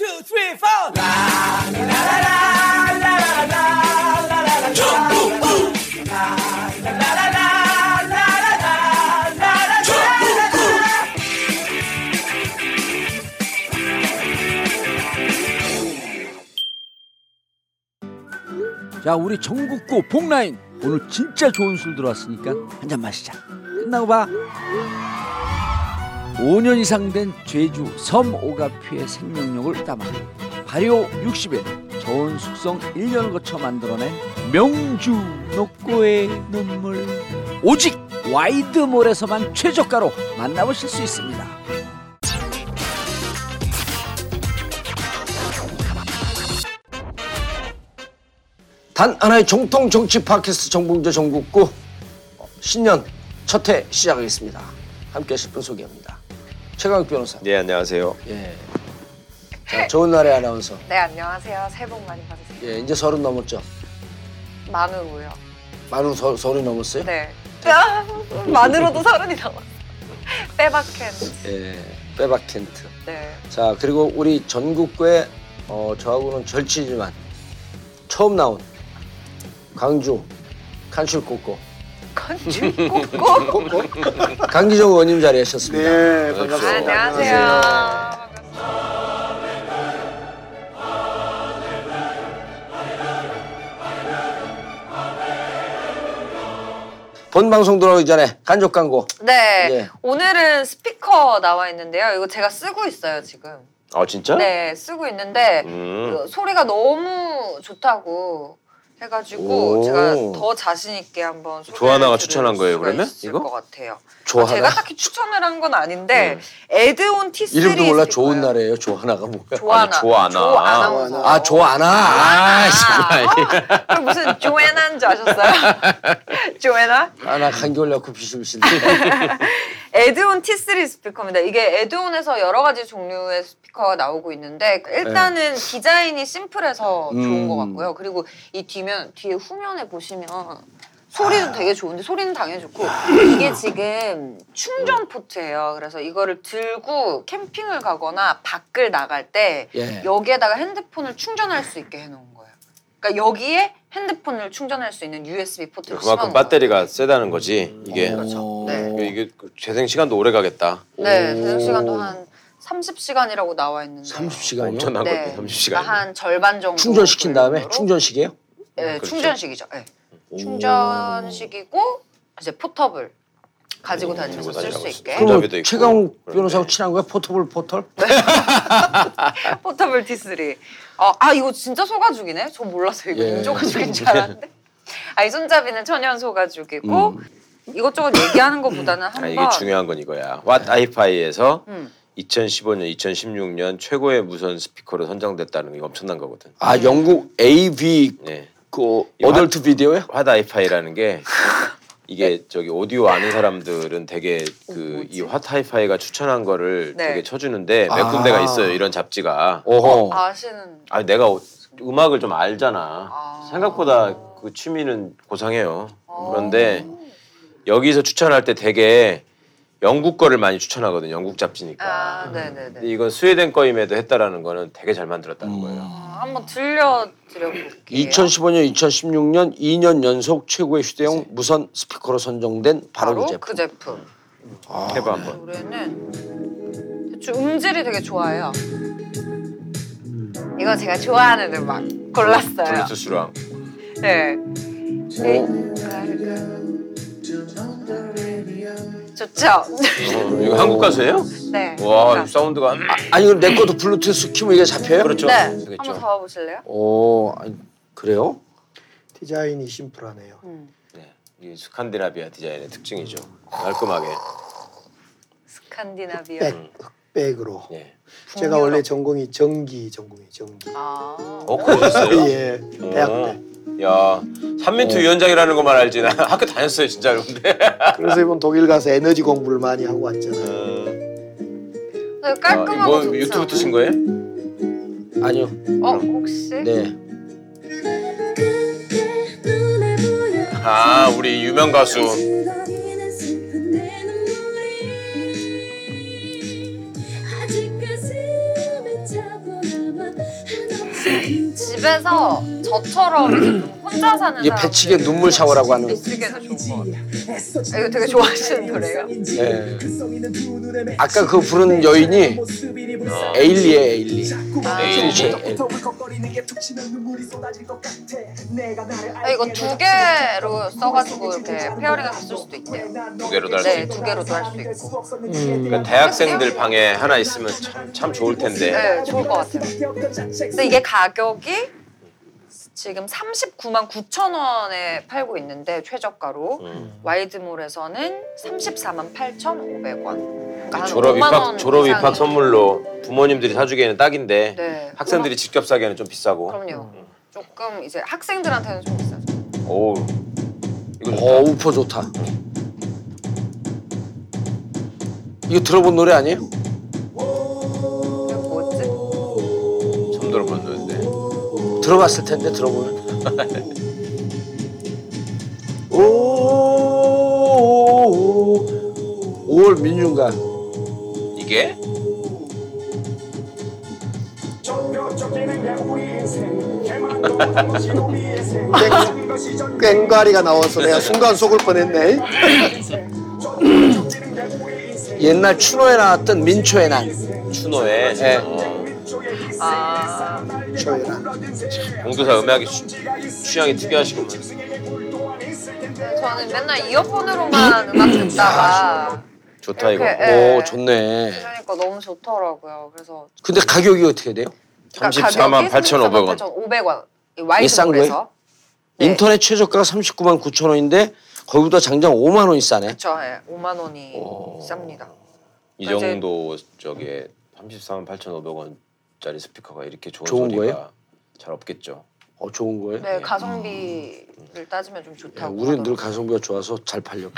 two, three, four. 자 우리 전국구 복라인 오늘 진짜 좋은 술 들어왔으니까 한 잔 마시자 끝나고 봐 5년 이상 된 제주 섬 오가피의 생명력을 담아 발효 60일 저온 숙성 1년을 거쳐 만들어낸 명주 녹고의 눈물 오직 와이드몰에서만 최저가로 만나보실 수 있습니다 단 하나의 정통 정치 팟캐스트 정봉재 정국구 어, 신년 첫 회 시작하겠습니다. 함께 하실 분 소개합니다. 최강욱 변호사. 네 안녕하세요. 예. 자, 좋은 날의 아나운서. 네 안녕하세요. 새해 복 많이 받으세요. 예, 이제 서른 넘었죠. 만으로요. 만으로 서, 서른 넘었어요? 네. 아, 만으로도 서른이 넘었어. 빼박캔. 예, 빼박 켄트. 네. 자, 그리고 우리 전국구의 어, 저하고는 절친이지만 처음 나온 강주 칸슐 꼬꼬 꽂고. 꼬꼬 강기정 의원님 자리하셨습니다. 네. 반갑습니다. 안녕하세요. 본 방송 들어오기 전에 간접 광고. 네. 예. 오늘은 스피커 나와 있는데요. 이거 제가 쓰고 있어요 지금. 아 진짜? 네, 쓰고 있는데 음. 그 소리가 너무 좋다고 해가지고 오. 제가 더 자신 있게 한번 소개를 조하나가 드릴 추천한 거예요, 수가 그러면? 있을 이거? 것 같아요. 조하나? 제가 딱히 추천을 한 건 아닌데 에드온 T3 이름도 몰라. 좋은 날이에요. 조하나가 뭐야? 조아나. 아니, 조아나. 조아나운서. 아 조하나. 아, 아, 그 무슨 조애나인 줄 아셨어요? 조애나? 아나 감기 걸려고 비실비실. 에드온 T3 스피커입니다. 이게 에드온에서 여러 가지 종류의 스피커가 나오고 있는데 일단은 디자인이 심플해서 좋은 음. 것 같고요. 그리고 이 뒤면 뒤에 후면에 보시면 소리도 되게 좋은데 소리는 당연히 좋고 이게 지금 충전 포트예요. 그래서 이거를 들고 캠핑을 가거나 밖을 나갈 때 예. 여기에다가 핸드폰을 충전할 수 있게 해놓은 거예요. 그러니까 여기에 핸드폰을 충전할 수 있는 USB 포트를 그만큼 심어놓은 배터리가 세다는 거지 이게. 그렇죠. 네. 이게- 이게 그 재생 시간도 오래 가겠다. 네, 오. 재생 시간도 한 30시간이라고 나와 있는데. 30시간이요? 엄청난 네. 건데 30시간. 그러니까 한 절반 정도. 충전시킨 다음에. 충전식이에요? 네, 그렇죠. 충전식이죠. 네. 오. 충전식이고 이제 portable 가지고 음, 다니면서 쓸 수 있게. 그럼- 손잡이도 그럼 있고. 최강욱. 변호사하고 친한 거야? portable portal? portable T3. 어, 아 이거 진짜 소가죽이네. 저 몰랐어요. 이거 예. 인조가죽인 줄 알았는데. 아 이 손잡이는 천연 소가죽이고 이것저것 얘기하는 것보다는 아, 한번. 이게 중요한 건 이거야. 왓 아이파이에서 음. 2015년, 2016년 최고의 무선 스피커로 선정됐다는 게 엄청난 거거든. 아 영국 AV 네. 그 이거 어덜트 비디오요? 왓 아이파이라는 게 이게 저기 오디오 아는 사람들은 되게 그이왓 하이파이가 추천한 거를 네. 되게 쳐주는데 몇 아. 군데가 있어요 이런 잡지가. 오호. 아시는. 아니 내가 오- 음악을 좀 알잖아. 아. 생각보다 그 취미는 고상해요. 아. 그런데 여기서 추천할 때 되게 영국 거를 많이 추천하거든. 영국 잡지니까. 아, 근데 네네네. 이건 스웨덴 거임에도 했다라는 거는 되게 잘 만들었다는 음. 거예요. 아, 한번 들려드려 볼게요. 2015년, 2016년 2년 연속 최고의 휴대용 무선 스피커로 선정된 바로, 바로 그 제품. 그 제품. 해봐 한번. 노래는 대충 음질이 되게 좋아요. 이거 제가 좋아하는 음악 골랐어요. 블루투스랑. 네. 네. 좋죠? 어, 이거 한국 가수예요? 네. 와, 이 사운드가 아니 그럼 내 것도 블루투스 키면 이게 잡혀요? 그렇죠. 네. 되겠죠. 한번 잡아보실래요? 오, 아니, 그래요? 디자인이 심플하네요. 음. 네. 이게 스칸디나비아 디자인의 특징이죠. 깔끔하게. 스칸디나비아. 백 흑백으로. 예. 제가 원래 전공이 전기 전공이 전기. 아. 어, 그러셨어요? 예, 대학 때. 야, 삼민투 위원장이라는 것만 알지. 나 학교 다녔어요, 진짜로. 근데. 그래서 이번 독일 가서 에너지 공부를 많이 하고 왔잖아요. 음, 네, 깔끔하고 아, 뭐 좋죠? 유튜브 뜨신 거예요? 아니요. 어, 혹시? 네. 아, 우리 유명 가수. 집에서 저처럼 혼자 사는 이게 사람 배치게 눈물 샤워라고 하는 듣기에는 좋은 것 같아요. 아, 이거 되게 좋아하시는 노래예요? 예. 아까 그 부른 여인이 에일리에 에일리 에일리. 아, 이거 두 개로 써가지고 이렇게 페어링해서 쓸 수도 있대요. 두 개로 도 할 수 네, 있고. 두 개로도 할 수 있고. 그러니까 대학생들 방에 하나 있으면 참, 참 좋을 텐데. 네, 좋을 것 같아요. 근데 이게 가격이 지금 39만 9천 원에 팔고 있는데 최저가로 음. 와이드몰에서는 34만 8천 500원. 그러니까 한 졸업 5만 입학 원 졸업. 입학 선물로 부모님들이 사주기에는 딱인데 네. 학생들이 직접 사기에는 좀 비싸고. 그럼요. 조금 이제 학생들한테는 좀 비싸죠. 오. 이거 좋다. 어 우퍼 좋다 이거 들어본 노래 아니에요? 뭐였지? 처음 들어본. 들어봤을 텐데 들어보면 오 5월 민중가 이게? 꽹- 꽹과리가 나와서 내가 순간 속을 뻔했네. 옛날 추노에 나왔던 민초의 난 추노에. 네. 어. 아, 조연아. 공도사 음악이 취, 취향이 특이하시구만. 저는 맨날 이어폰으로만 음악 듣다가 좋다 이거. 이렇게, 예. 오 좋네 그러니까 너무 좋더라고요. 그래서 근데 가격이 어떻게 돼요? 34만 8,500원. 8,500원. 이게 싼 거예요? 와이드몰에서. 네. 인터넷 최저가가 39만 9천 원인데 거기보다 장장 5만 원이 싸네 그쵸, 예. 5만 원이 쌉니다. 이 이제- 정도 저게 34만 8,500원 짜리 스피커가 이렇게 좋은, 좋은 소리가 거예요? 잘 없겠죠. 어 좋은 거예요? 네, 가성비를 따지면 좀 야, 좋다고. 우리는 늘 하더라고요. 가성비가 좋아서 잘 팔렸고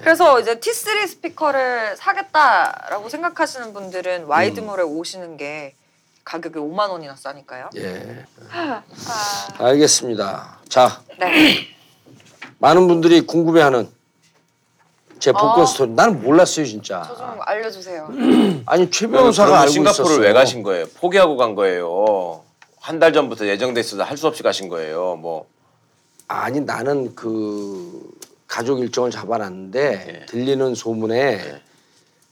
그래서 이제 T3 스피커를 사겠다라고 생각하시는 분들은 와이드몰에 오시는 게 가격이 5만 원이나 싸니까요. 예 아, 알겠습니다 자 네. 많은 분들이 궁금해하는 제 복권 어. 스토리 나는 몰랐어요 진짜 저 좀 알려주세요. 아니 최 변호사가 알고 싱가포르를 있었어 왜 가신 거예요? 포기하고 간 거예요. 한 달 전부터 예정돼 있어서 할 수 없이 가신 거예요. 뭐 아니 나는 그 가족 일정을 잡아놨는데 예. 들리는 소문에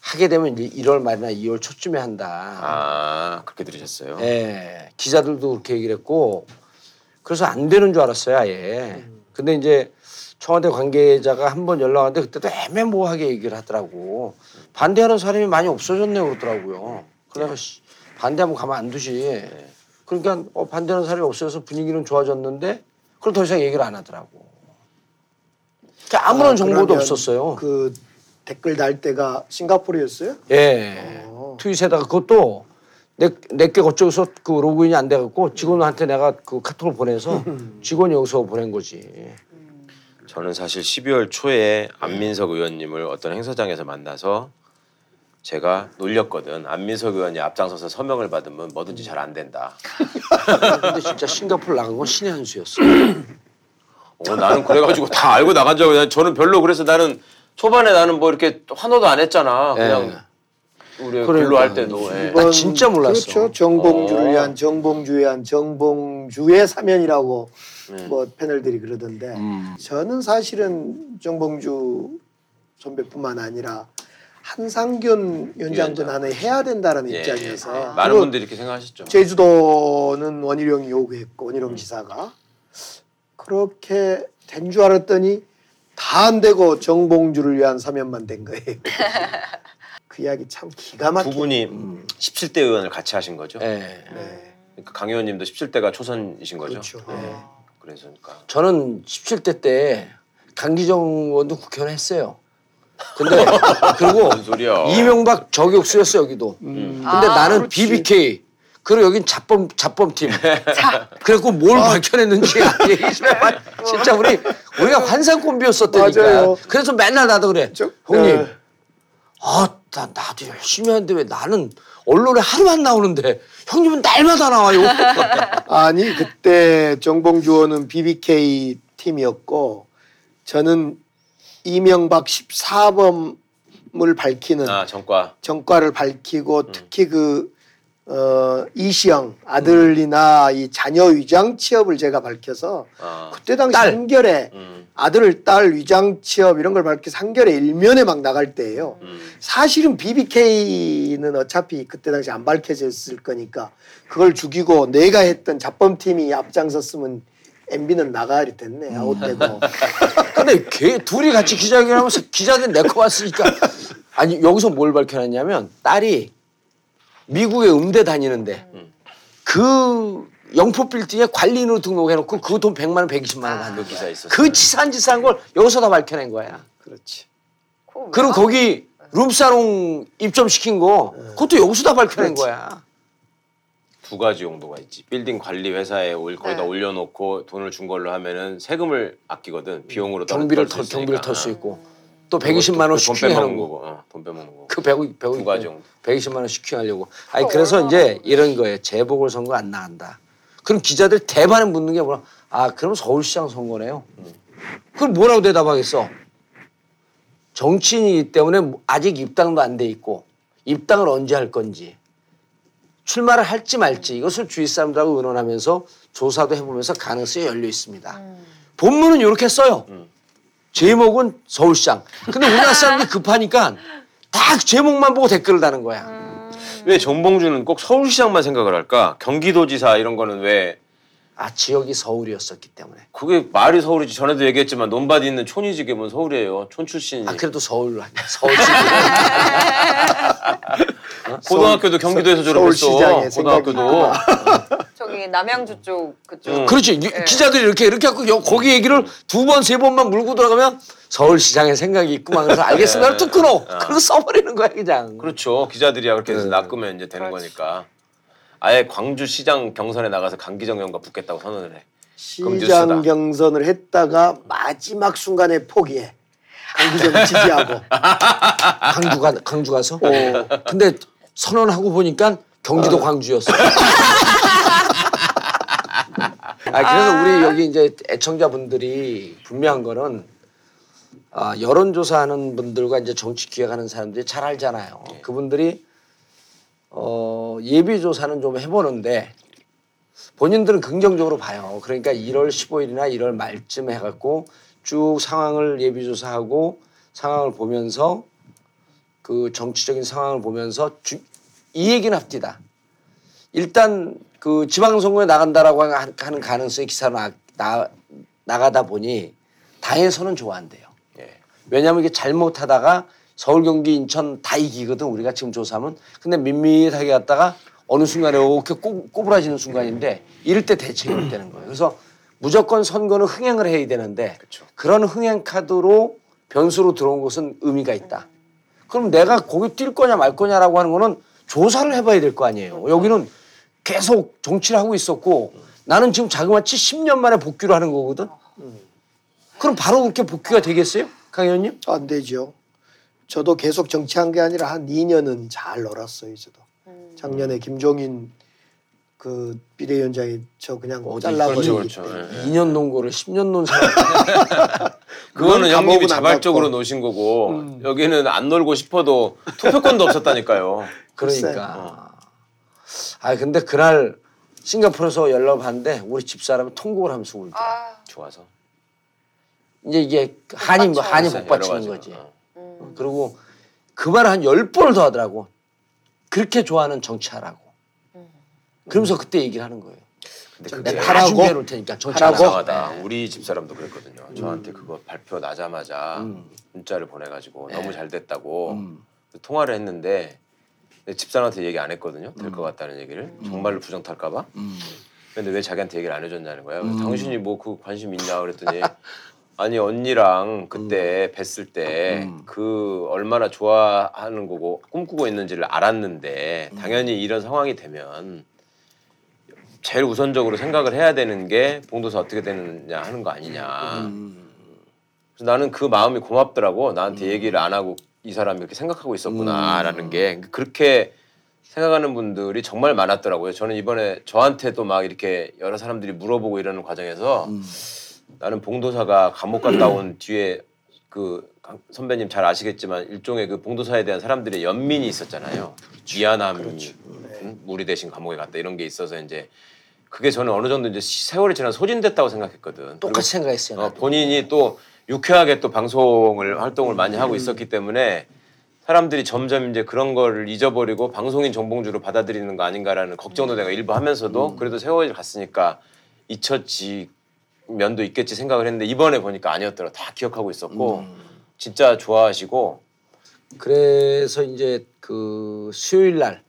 하게 되면 이제 1월 말이나 2월 초쯤에 한다. 아, 그렇게 들으셨어요? 예, 기자들도 그렇게 얘기를 했고 그래서 안 되는 줄 알았어요 아예. 근데 이제 청와대 관계자가 한 번 연락 왔는데 그때도 애매모호하게 얘기를 하더라고. 반대하는 사람이 많이 없어졌네 그러더라고요. 그래서 씨, 반대하면 가만 안 두지. 그러니까 어, 반대하는 사람이 없어져서 분위기는 좋아졌는데 그걸 더 이상 얘기를 안 하더라고. 그러니까 아무런 아, 정보도 없었어요. 그 댓글 달 때가 싱가포르였어요? 예. 어. 트윗에다가 그것도 내, 내게 어쩌고서 그 로그인이 안 돼갖고 직원한테 내가 그 카톡을 보내서 직원이 여기서 보낸 거지. 저는 사실 12월 초에 안민석 의원님을 어떤 행사장에서 만나서 제가 놀렸거든. 안민석 의원이 앞장서서 서명을 받으면 뭐든지 잘 안 된다. 근데 진짜 싱가포르 나간 건 신의 한 수였어. 어, 나는 그래가지고 다 알고 나간 줄 알고 저는 별로 그래서 나는 초반에 나는 뭐 이렇게 환호도 안 했잖아. 그냥 예. 우리 그러니까. 근로 할 때도. 예. 나 진짜 몰랐어. 그렇죠. 정봉주를 어. 위한 정봉주에 위한 정봉주의 사면이라고 네. 뭐 패널들이 그러던데 음. 저는 사실은 정봉주 선배뿐만 아니라 한상균 위원장도 위원장. 나는 해야 된다는 예. 입장이어서 많은 그리고 분들이 이렇게 생각하셨죠. 제주도는 원희룡이 요구했고 원희룡 지사가 그렇게 된 줄 알았더니 다 안 되고 정봉주를 위한 사면만 된 거예요. 그 이야기 참 기가 두 막히게 분이 17대 의원을 같이 하신 거죠. 예. 네. 그러니까 강 의원님도 17대가 초선이신 거죠. 그렇죠. 예. 네. 그래서 그러니까 저는 17대 때 강기정 의원도 국회의원 했어요. 근데 그리고 소리야? 이명박 저격수였어 여기도. 음. 근데 아, 나는 그렇지. BBK 그리고 여긴 자범 자범팀. 그래갖고 뭘 아. 밝혀냈는지 얘기 좀 해봐. 진짜 우리 우리가 환상 콤비였었다니까. 맞아요. 그래서 맨날 나도 그래. 저- 형님, 네. 아, 나, 나도 열심히 하는데 왜 나는 언론에 하루만 나오는데 형님은 날마다 나와요. 아니 그때 정봉주 의원은 BBK 팀이었고 저는 이명박 14범을 밝히는 아 정과 정과를 밝히고 특히 그 어, 이시영 아들이나 이 자녀 위장 취업을 제가 밝혀서 아, 그때 당시 딸. 한결에 음, 아들 딸 위장 취업 이런 걸 밝혀서 한결에 일면에 막 나갈 때예요. 음. 사실은 BBK는 어차피 그때 당시 안 밝혀졌을 거니까 그걸 죽이고 내가 했던 잡범팀이 앞장섰으면 MB는 나가야 됐네 아웃되고 근데 걔 둘이 같이 기자회견하면서 기자들 내거 왔으니까 아니 여기서 뭘 밝혀냈냐면 딸이 미국에 음대 다니는데 그 영포 빌딩에 관리인으로 등록해놓고 그 돈 100만 원, 120만 원 받는 그 기사 있었어. 그 치산 짓한 걸 여기서 다 밝혀낸 거야. 그렇지. 왜요? 거기 룸사롱 입점시킨 거 그것도 여기서 다 밝혀낸 거야. 두 가지 용도가 있지. 빌딩 관리 회사에 올, 거기다 네. 올려놓고 돈을 준 걸로 하면은 세금을 아끼거든. 비용으로 경비를 떨털수 경비를 있으니까. 털수 어. 있고 또 120만 원 돈 빼먹는 하는 거. 거고. 어, 돈 빼먹는 거고. 그 100, 100, 두 정도. 120만 원 슈킹하려고. 아니 그래서 이제 이런 거예요. 재보궐 선거 안 나간다. 그럼 기자들 대반에 묻는 게 뭐라? 아 그럼 서울시장 선거네요. 그럼 뭐라고 대답하겠어? 정치인이기 때문에 아직 입당도 안 돼 있고 입당을 언제 할 건지 출마를 할지 말지 이것을 주위 사람들하고 의논하면서 조사도 해보면서 가능성이 열려 있습니다. 본문은 이렇게 써요. 제목은 서울시장. 근데 우리나라 사람들이 급하니까 다 제목만 보고 댓글을 다는 거야. 왜 정봉주는 꼭 서울시장만 생각을 할까? 경기도지사 이런 거는 왜 아 지역이 서울이었었기 때문에. 그게 말이 서울이지 전에도 얘기했지만 논밭이 있는 촌이지 그게 뭔 서울이에요. 촌 출신이. 아 그래도 서울로 하냐. 서울시. 고등학교도 경기도에서 서울시장의 졸업했어. 고등학교도. 저기 남양주 쪽 그쪽. 응. 그렇지. 이- 예. 기자들이 이렇게 이렇게 하고 여- 거기 얘기를 두 번 세 번만 물고 들어가면 서울시장의 생각이 있구만. 그래서 알겠습니다. 예. 뚝 끊어. 아. 그리고 써버리는 거야 그냥. 그렇죠. 기자들이야 그렇게 해서 네. 낚으면 이제 되는 그렇지. 거니까. 아예 광주시장 경선에 나가서 강기정 의원과 붙겠다고 선언을 해. 그럼 시장 뉴스다. 경선을 했다가 마지막 순간에 포기해. 강기정 지지하고. 광주가 광주 가서. 근데 선언하고 보니까 경기도 광주였어. 아 그래서 우리 여기 이제 애청자분들이 분명한 거는 아, 여론조사하는 분들과 이제 정치 기획하는 사람들이 잘 알잖아요. 그분들이 어, 예비조사는 좀 해보는데 본인들은 긍정적으로 봐요. 그러니까 1월 15일이나 1월 말쯤 해갖고 쭉 상황을 예비조사하고 상황을 보면서 그 정치적인 상황을 보면서 주- 이 얘기는 합디다. 일단 그 지방선거에 나간다라고 하- 하는 가능성이 기사로 나, 나, 나가다 보니 당에서는 좋아한대요. 예. 왜냐하면 이게 잘못하다가 서울, 경기, 인천 다 이기거든 우리가 지금 조사하면. 근데 밋밋하게 갔다가 어느 순간에 이렇게 꼬, 꼬부라지는 순간인데 이럴 때 대책이 못 되는 거예요. 그래서 무조건 선거는 흥행을 해야 되는데 그쵸. 그런 흥행 카드로 변수로 들어온 것은 의미가 있다. 그럼 내가 거기 뛸 거냐 말 거냐라고 하는 거는 조사를 해봐야 될 거 아니에요. 여기는 계속 정치를 하고 있었고 나는 지금 자그마치 10년 만에 복귀를 하는 거거든. 그럼 바로 그렇게 복귀가 되겠어요? 강 의원님? 안 되죠. 저도 계속 정치한 게 아니라 한 2년은 잘 놀았어요. 저도. 작년에 김종인 그 비대위원장이 저 그냥 잘라버리기 그렇죠, 그렇죠. 때문에. 예. 2년 농구를 10년 논 사람. 그거는 감옥은 형님이 안 자발적으로 갔고. 노신 거고 여기는 안 놀고 싶어도 투표권도 없었다니까요. 그러니까. 아 근데 그날 싱가포르에서 연락 받는데 우리 집사람이 통곡을 하면서 울더라. 아, 좋아서. 이제 이게 한이 뭐. 한이 못 받치는 가지로. 거지. 어. 음. 그리고 그 말을 한 열 번을 더 하더라고. 그렇게 좋아하는 정치하라고. 그러면서 그때 얘기를 하는 거예요. 근데 내가 그게 다 하라고? 준비해 놓을 테니까 정치하라고. 이상하다. 우리 집 사람도 그랬거든요. 저한테 그거 발표 나자마자 음. 문자를 보내가지고 너무 잘 됐다고 음. 통화를 했는데 내 집사람한테 얘기 안 했거든요. 될 것 같다는 얘기를 정말로 부정 탈까봐. 음. 근데 왜 자기한테 얘기를 안 해줬냐는 거예요. 당신이 뭐 그 관심 있냐 그랬더니 아니 언니랑 그때 뵀을 때 음. 그 얼마나 좋아하는 거고 꿈꾸고 있는지를 알았는데 당연히 이런 상황이 되면 제일 우선적으로 생각을 해야 되는 게 봉도사 어떻게 되느냐 하는 거 아니냐. 음. 그래서 나는 그 마음이 고맙더라고. 나한테 얘기를 안 하고 이 사람이 이렇게 생각하고 있었구나라는 게 그렇게 생각하는 분들이 정말 많았더라고요. 저는 이번에 저한테도 막 이렇게 여러 사람들이 물어보고 이러는 과정에서 나는 봉도사가 감옥 갔다 온 뒤에 그 강- 선배님 잘 아시겠지만 일종의 그 봉도사에 대한 사람들의 연민이 있었잖아요. 미안함이 응? 무리 대신 감옥에 갔다 이런 게 있어서 이제 그게 저는 어느 정도 이제 시- 세월이 지나 소진됐다고 생각했거든. 똑같이 생각했어요. 어. 본인이 또 유쾌하게 또 방송을 활동을 많이 하고 있었기 때문에 사람들이 점점 이제 그런 거를 잊어버리고 방송인 정봉주로 받아들이는 거 아닌가라는 걱정도 내가 일부 하면서도 그래도 세월이 갔으니까 잊혀지 면도 있겠지 생각을 했는데 이번에 보니까 아니었더라. 다 기억하고 있었고 진짜 좋아하시고. 그래서 이제 그 수요일 날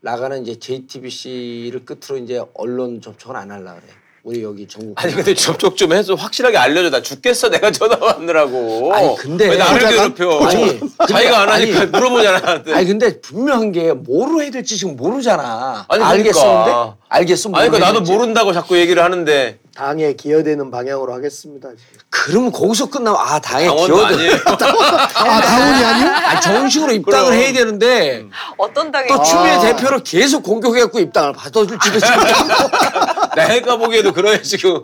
나가는 이제 JTBC를 끝으로 이제 언론 접촉을 안 하려 그래. 우리 여기 전국. 아니 근데 접촉 좀 해서 확실하게 알려줘. 나 죽겠어. 내가 전화 받느라고. 아니, 근데 왜 나를 보자가- 괴롭혀? 아니, 근데- 자기가 안 하니까 아니, 물어보잖아. 나한테. 아니 근데 분명한 게 뭐로 해야 될지 지금 모르잖아. 아니, 알겠어 그러니까. 근데 알겠어. 그러니까 나도. 모른다고 자꾸 얘기를 하는데 당에 기여되는 방향으로 하겠습니다. 그러면 거기서 끝나면 아 당에 기여돼. 아니에요. 아 당원이 아니요? 아 정식으로 입당을 그럼. 해야 되는데 어떤 당이 또 추미애 아. 대표를 계속 공격해갖고 입당을 받아줄지도 지금. 내가 보기에도 그래 지금.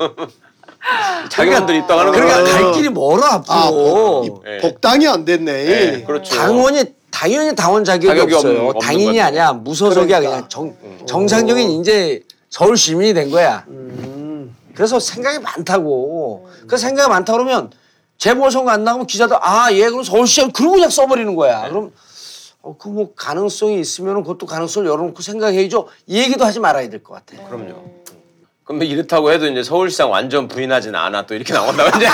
자기만들 입당하는 거. 그러니까 어. 갈 길이 멀어 아 앞으로. 복, 예. 이 복당이 안 됐네. 네, 그렇죠. 당원이 당연히 당원 자격이, 자격이 없어요. 없는- 없는 당인이 거죠. 아니야 무소속이야 그러니까. 그냥 정 정상적인 이제 서울 시민이 된 거야. 음. 그래서 생각이 많다고. 그 생각이 많다 그러면 재보선거 안 나가면 기자들 아얘 그럼 서울시장 그러고 그냥 써버리는 거야. 그럼 어, 그 뭐 가능성이 있으면 그것도 가능성을 열어놓고 생각해야죠. 이 얘기도 하지 말아야 될 것 같아. 그럼요. 그럼 이렇다고 해도 이제 서울시장 완전 부인하진 않아 또 이렇게 나온다고 이제.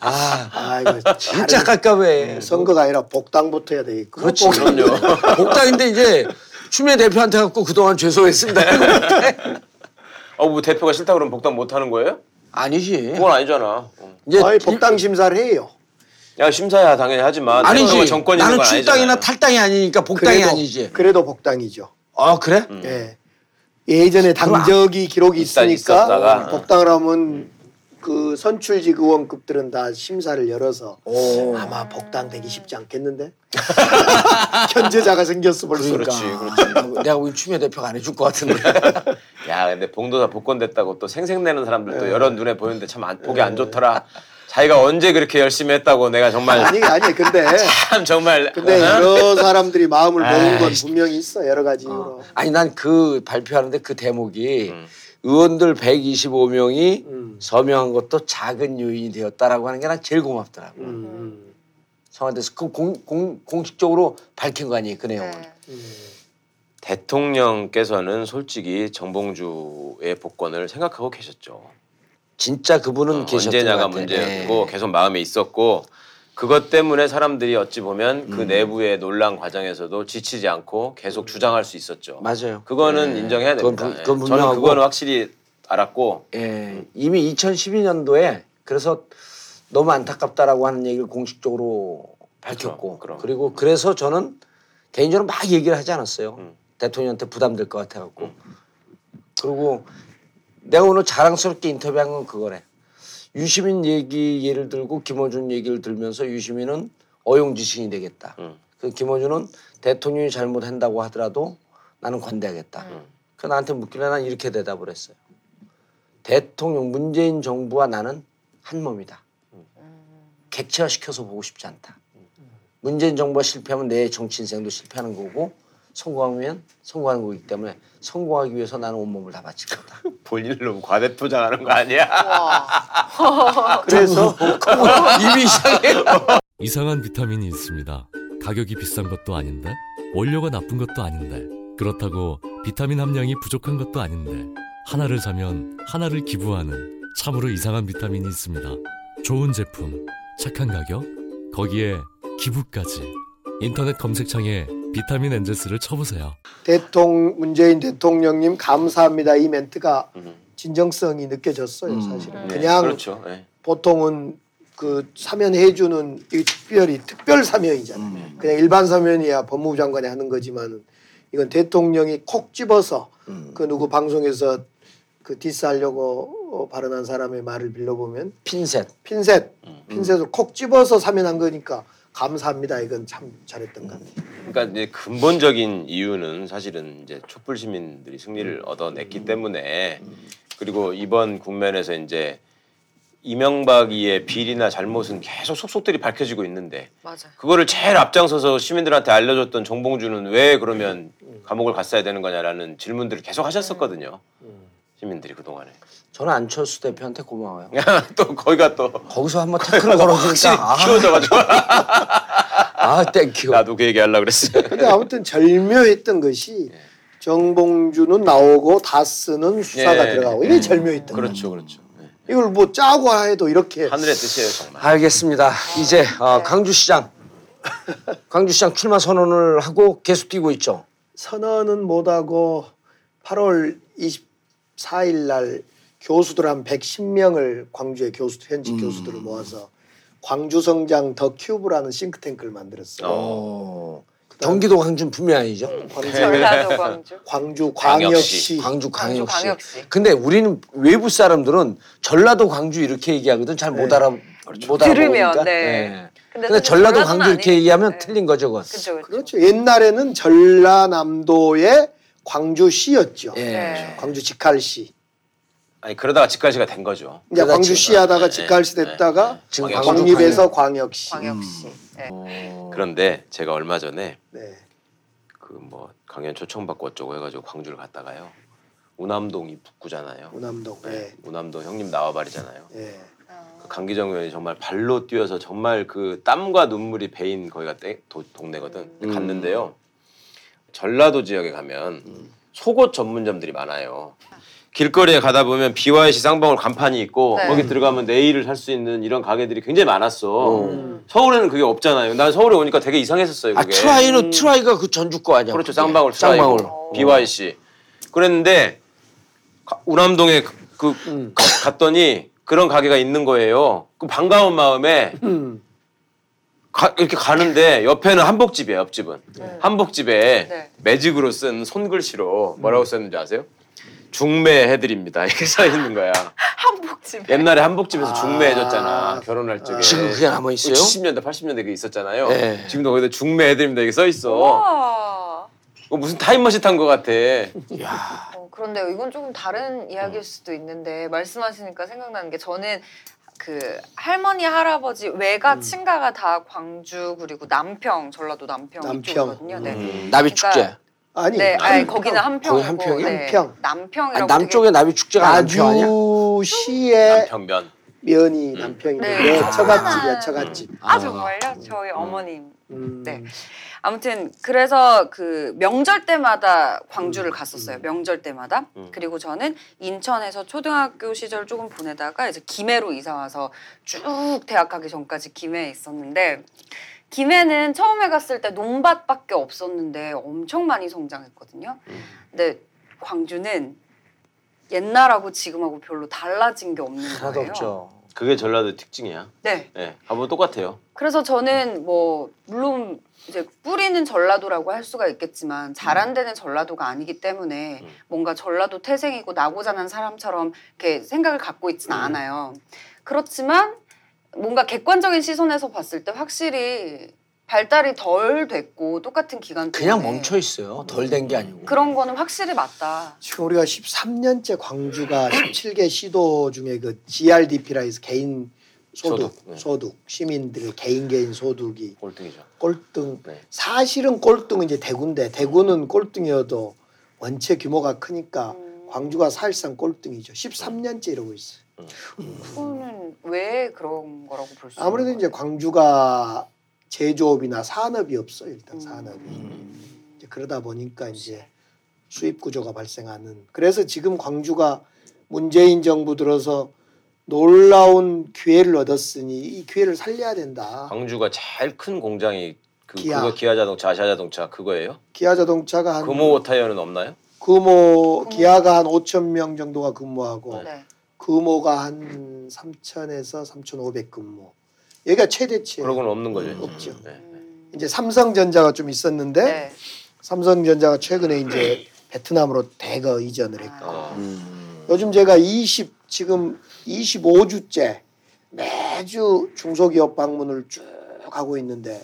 아 이거 진짜 깝깝해. 선거가 아니라 복당부터 해야 되겠고. 그렇지. 그럼요. 복당인데 이제 추미애 대표한테 갖고 그동안 죄송했습니다. 어, 뭐 대표가 싫다 그러면 복당 못 하는 거예요? 아니지. 그건 아니잖아. 어. 이제 아니 복당 심사를 해요. 야 심사야 당연히 하지만 아니지. 대표가 정권 있는 나는 건 출당이나 아니잖아요. 탈당이 아니니까 복당이 그래도- 아니지. 그래도 복당이죠. 아 그래? 예. 예전에 당적이 기록이 있다- 있으니까 있었다가. 복당을 하면 그 선출직 의원급들은 다 심사를 열어서 오. 아마 복당되기 쉽지 않겠는데 현재자가 생겼어 벌써. 그러니까 그렇지, 내가 우리 추미애 대표가 안 해줄 것 같은데. 야 근데 봉도사 복권 됐다고 또 생색내는 사람들도 여러 눈에 보이는데 참 안, 보기 안 좋더라. 자기가 언제 그렇게 열심히 했다고 내가 정말 아니 아니 근데 참 정말 근데 어? 여러 사람들이 마음을 모은 건 아이, 분명히 있어 여러 가지 이유로. 아니 난 그 발표하는데 그 대목이 음. 의원들 125명이 음. 서명한 것도 작은 요인이 되었다라고 하는 게 난 제일 고맙더라고. 음, 청와대에서 그 공, 공, 공식적으로 밝힌 거 아니에요 그. 네. 음. 대통령께서는 솔직히 정봉주의 복권을 생각하고 계셨죠. 진짜 그분은 어, 계셨던 언제냐가 것 같아. 문제였고 네. 계속 마음에 있었고 그것 때문에 사람들이 어찌 보면 그 음. 내부의 논란 과정에서도 지치지 않고 계속 주장할 수 있었죠. 맞아요. 그건 네. 인정해야 그건 됩니다. 분- 예. 그건 저는 분명하고. 그거는 확실히 알았고 예, 이미 2012년도에 그래서 너무 안타깝다라고 하는 얘기를 공식적으로 밝혔고 그럼, 그럼. 그리고 그래서 저는 개인적으로 막 얘기를 하지 않았어요. 음. 대통령한테 부담될 것 같아갖고 그리고 내가 오늘 자랑스럽게 인터뷰한 건 그거래. 유시민 얘기 예를 들고 김어준 얘기를 들면서 유시민은 어용지신이 되겠다. 음. 그 김어준은 대통령이 잘못한다고 하더라도 나는 관대하겠다. 그 나한테 묻길래 난 이렇게 대답을 했어요. 대통령 문재인 정부와 나는 한 몸이다. 객체화 시켜서 보고 싶지 않다. 문재인 정부가 실패하면 내 정치 인생도 실패하는 거고 성공하면 성공하는 거기 때문에 성공하기 위해서 나는 온몸을 다 바칠 거다. 본인로 과대 포장하는 거 아니야? 와. 그래서 이미 이상해. 이상한 비타민이 있습니다. 가격이 비싼 것도 아닌데, 원료가 나쁜 것도 아닌데, 그렇다고 비타민 함량이 부족한 것도 아닌데, 하나를 사면 하나를 기부하는 참으로 이상한 비타민이 있습니다. 좋은 제품, 착한 가격, 거기에 기부까지. 인터넷 검색창에 비타민 엔제스를 쳐보세요. 대통령 문재인 대통령님 감사합니다 이 멘트가 음. 진정성이 느껴졌어요 음. 사실은 네, 그냥 그렇죠. 예. 보통은 그 사면 해주는 이 특별히 특별 사면이잖아요. 음. 그냥 일반 사면이야 법무부 장관이 하는 거지만 이건 대통령이 콕 집어서 음. 그 누구 방송에서 그 디스하려고 어, 발언한 사람의 말을 빌려보면 핀셋. 핀셋 음. 핀셋을 콕 집어서 사면한 거니까 감사합니다. 이건 참 잘했던 것 같아요. 그러니까 이제 근본적인 이유는 사실은 이제 촛불 시민들이 승리를 얻어냈기 때문에 그리고 이번 국면에서 이제 이명박이의 비리나 잘못은 계속 속속들이 밝혀지고 있는데 맞아. 그거를 제일 앞장서서 시민들한테 알려줬던 정봉주는 왜 그러면 감옥을 갔어야 되는 거냐라는 질문들을 계속 하셨었거든요. 시민들이 그동안에. 저는 안철수 대표한테 고마워요. 또 거기가 또 거기서 한번 태클을 걸어주니까 아, 키워져가지고 아 thank you. 나도 그 얘기 하려고 그랬어요. 근데 아무튼 절묘했던 것이 정봉주는 나오고 다스는 수사가 예. 들어가고 이게 절묘했던 거예요. 그렇죠, 그렇죠. 네. 이걸 뭐 짜고 해도 이렇게 하늘의 뜻이에요 정말. 알겠습니다. 이제 어, 강주시장 강주시장 출마 선언을 하고 계속 뛰고 있죠. 선언은 못하고 8월 24일 날 교수들 한 110명을 광주의 교수 현직 교수들을 모아서 광주 성장 더 큐브라는 싱크탱크를 만들었어요. 어. 경기도 광주는 분명히 아니죠. 광주, 전라도 광주. 광주 광역시. 광역시 광주 광역시. 광역시. 근데 우리는 외부 사람들은 전라도 광주 이렇게 얘기하거든. 잘못 알아 못 알아보니까. 들으면, 네. 예. 근데 근데 전라도 광주 이렇게. 얘기하면 네. 틀린 거죠, 그건. 그렇죠, 그렇죠. 그렇죠. 옛날에는 전라남도의 광주시였죠. 예. 네. 광주 직할시. 아니 그러다가 직갈시가 된 거죠. 이제. 광주시 하다가 네, 직할시 네, 됐다가 지금 광역시. 광립에서 광역시. 광역시. 네. 어. 그런데 제가 얼마 전에 네. 그 뭐 강연 초청받고 어쩌고 해가지고 광주를 갔다가요. 우남동이 북구잖아요. 우남동. 네. 우남동 형님 나와바리잖아요. 예. 그 강기정 의원이 정말 발로 뛰어서 정말 그 땀과 눈물이 배인 거기가 땡- 도- 동네거든. 음. 갔는데요. 전라도 지역에 가면 속옷 전문점들이 많아요. 길거리에 가다 보면 BYC 쌍방울 간판이 있고 네. 거기 들어가면 내의를 살 수 있는 이런 가게들이 굉장히 많았어. 음. 서울에는 그게 없잖아요. 난 서울에 오니까 되게 이상했었어요. 아 그게. 트라이는 트라이가 그 전주 거 아니야? 그렇죠. 쌍방울. 쌍방울. BYC. 그랬는데 가- 운암동에 그, 그 가- 갔더니 그런 가게가 있는 거예요. 그 반가운 마음에 음. 가- 이렇게 가는데 옆에는 한복집이에요. 옆집은 한복집에 네. 매직으로 쓴 손글씨로 뭐라고 썼는지 아세요? 중매해드립니다. 이렇게 써 있는 거야. 한복집. 옛날에 한복집에서 아. 중매해줬잖아. 결혼할 적에. 지금 그게 남아 있어요? 70년대, 80년대 그게 있었잖아요. 네. 지금도 거기다 중매해드립니다. 이게 써 있어. 와. 어, 무슨 타임머신 탄 것 같아. 야. 어, 그런데요, 이건 조금 다른 이야기일 수도 있는데 말씀하시니까 생각나는 게 저는 그 할머니 할아버지 외가 친가가 다 광주 그리고 남평 전라도 남평, 남평. 이쪽이거든요. 네. 음. 나비 축제. 아니. 네, 아니, 거기는 거기 한평이고 한평이요? 네. 한평. 남평이라고 아니, 남쪽에 나비 축제가 남평 아니야? 나주시의 남편면. 면이 남평인데 네. 네. 아. 처갓집이야 처갓집. 되게- 아 정말요? 저희 어머님. 음. 네. 아무튼 그래서 그 명절 때마다 광주를 갔었어요. 명절 때마다. 음. 그리고 저는 인천에서 초등학교 시절 조금 보내다가 이제 김해로 이사 와서 쭉 대학 가기 전까지 김해에 있었는데 김해는 처음에 갔을 때 논밭밖에 없었는데 엄청 많이 성장했거든요. 음. 근데 광주는 옛날하고 지금하고 별로 달라진 게 없는 하나도 거예요. 없죠. 그게 전라도 특징이야. 네. 네, 가보면 똑같아요. 그래서 저는 뭐 물론 이제 뿌리는 전라도라고 할 수가 있겠지만 잘안 되는 전라도가 아니기 때문에 음. 뭔가 전라도 태생이고 나고 자란 사람처럼 이렇게 생각을 갖고 있지는 않아요. 그렇지만 뭔가 객관적인 시선에서 봤을 때 확실히 발달이 덜 됐고 똑같은 기간 그냥 멈춰 있어요. 덜 된 게 아니고. 그런 거는 확실히 맞다. 지금 우리가 13년째 광주가 17개 시도 중에 그 GRDP라 해서 개인 소득, 소득, 네. 소득, 시민들의 개인 개인 소득이 꼴등이죠. 꼴등. 네. 사실은 꼴등은 이제 대구인데 대구는 꼴등이어도 원체 규모가 크니까 음. 광주가 사실상 꼴등이죠. 13년째 이러고 있어요. 그거는 왜 그런 거라고 볼 수 있는 아무래도 이제 거예요? 광주가 제조업이나 산업이 없어요. 일단 음. 산업이. 이제 그러다 보니까 이제 수입 구조가 발생하는. 그래서 지금 광주가 문재인 정부 들어서 놀라운 기회를 얻었으니 이 기회를 살려야 된다. 광주가 제일 큰 공장이 그 기아. 그거 기아 자동차, 아시아 자동차 그거예요? 기아 자동차가 한 금호 타이어는 없나요? 금호 기아가 한 5천 명 정도가 근무하고 네. 금호가 한 3천에서 3,500 근무. 여기가 최대치예요. 그러고는 없는 거죠. 음, 없죠. 네. 음. 이제 삼성전자가 좀 있었는데 네. 삼성전자가 최근에 이제 베트남으로 대거 이전을 했고 어. 음. 요즘 제가 20 지금 25주째 매주 중소기업 방문을 쭉 하고 있는데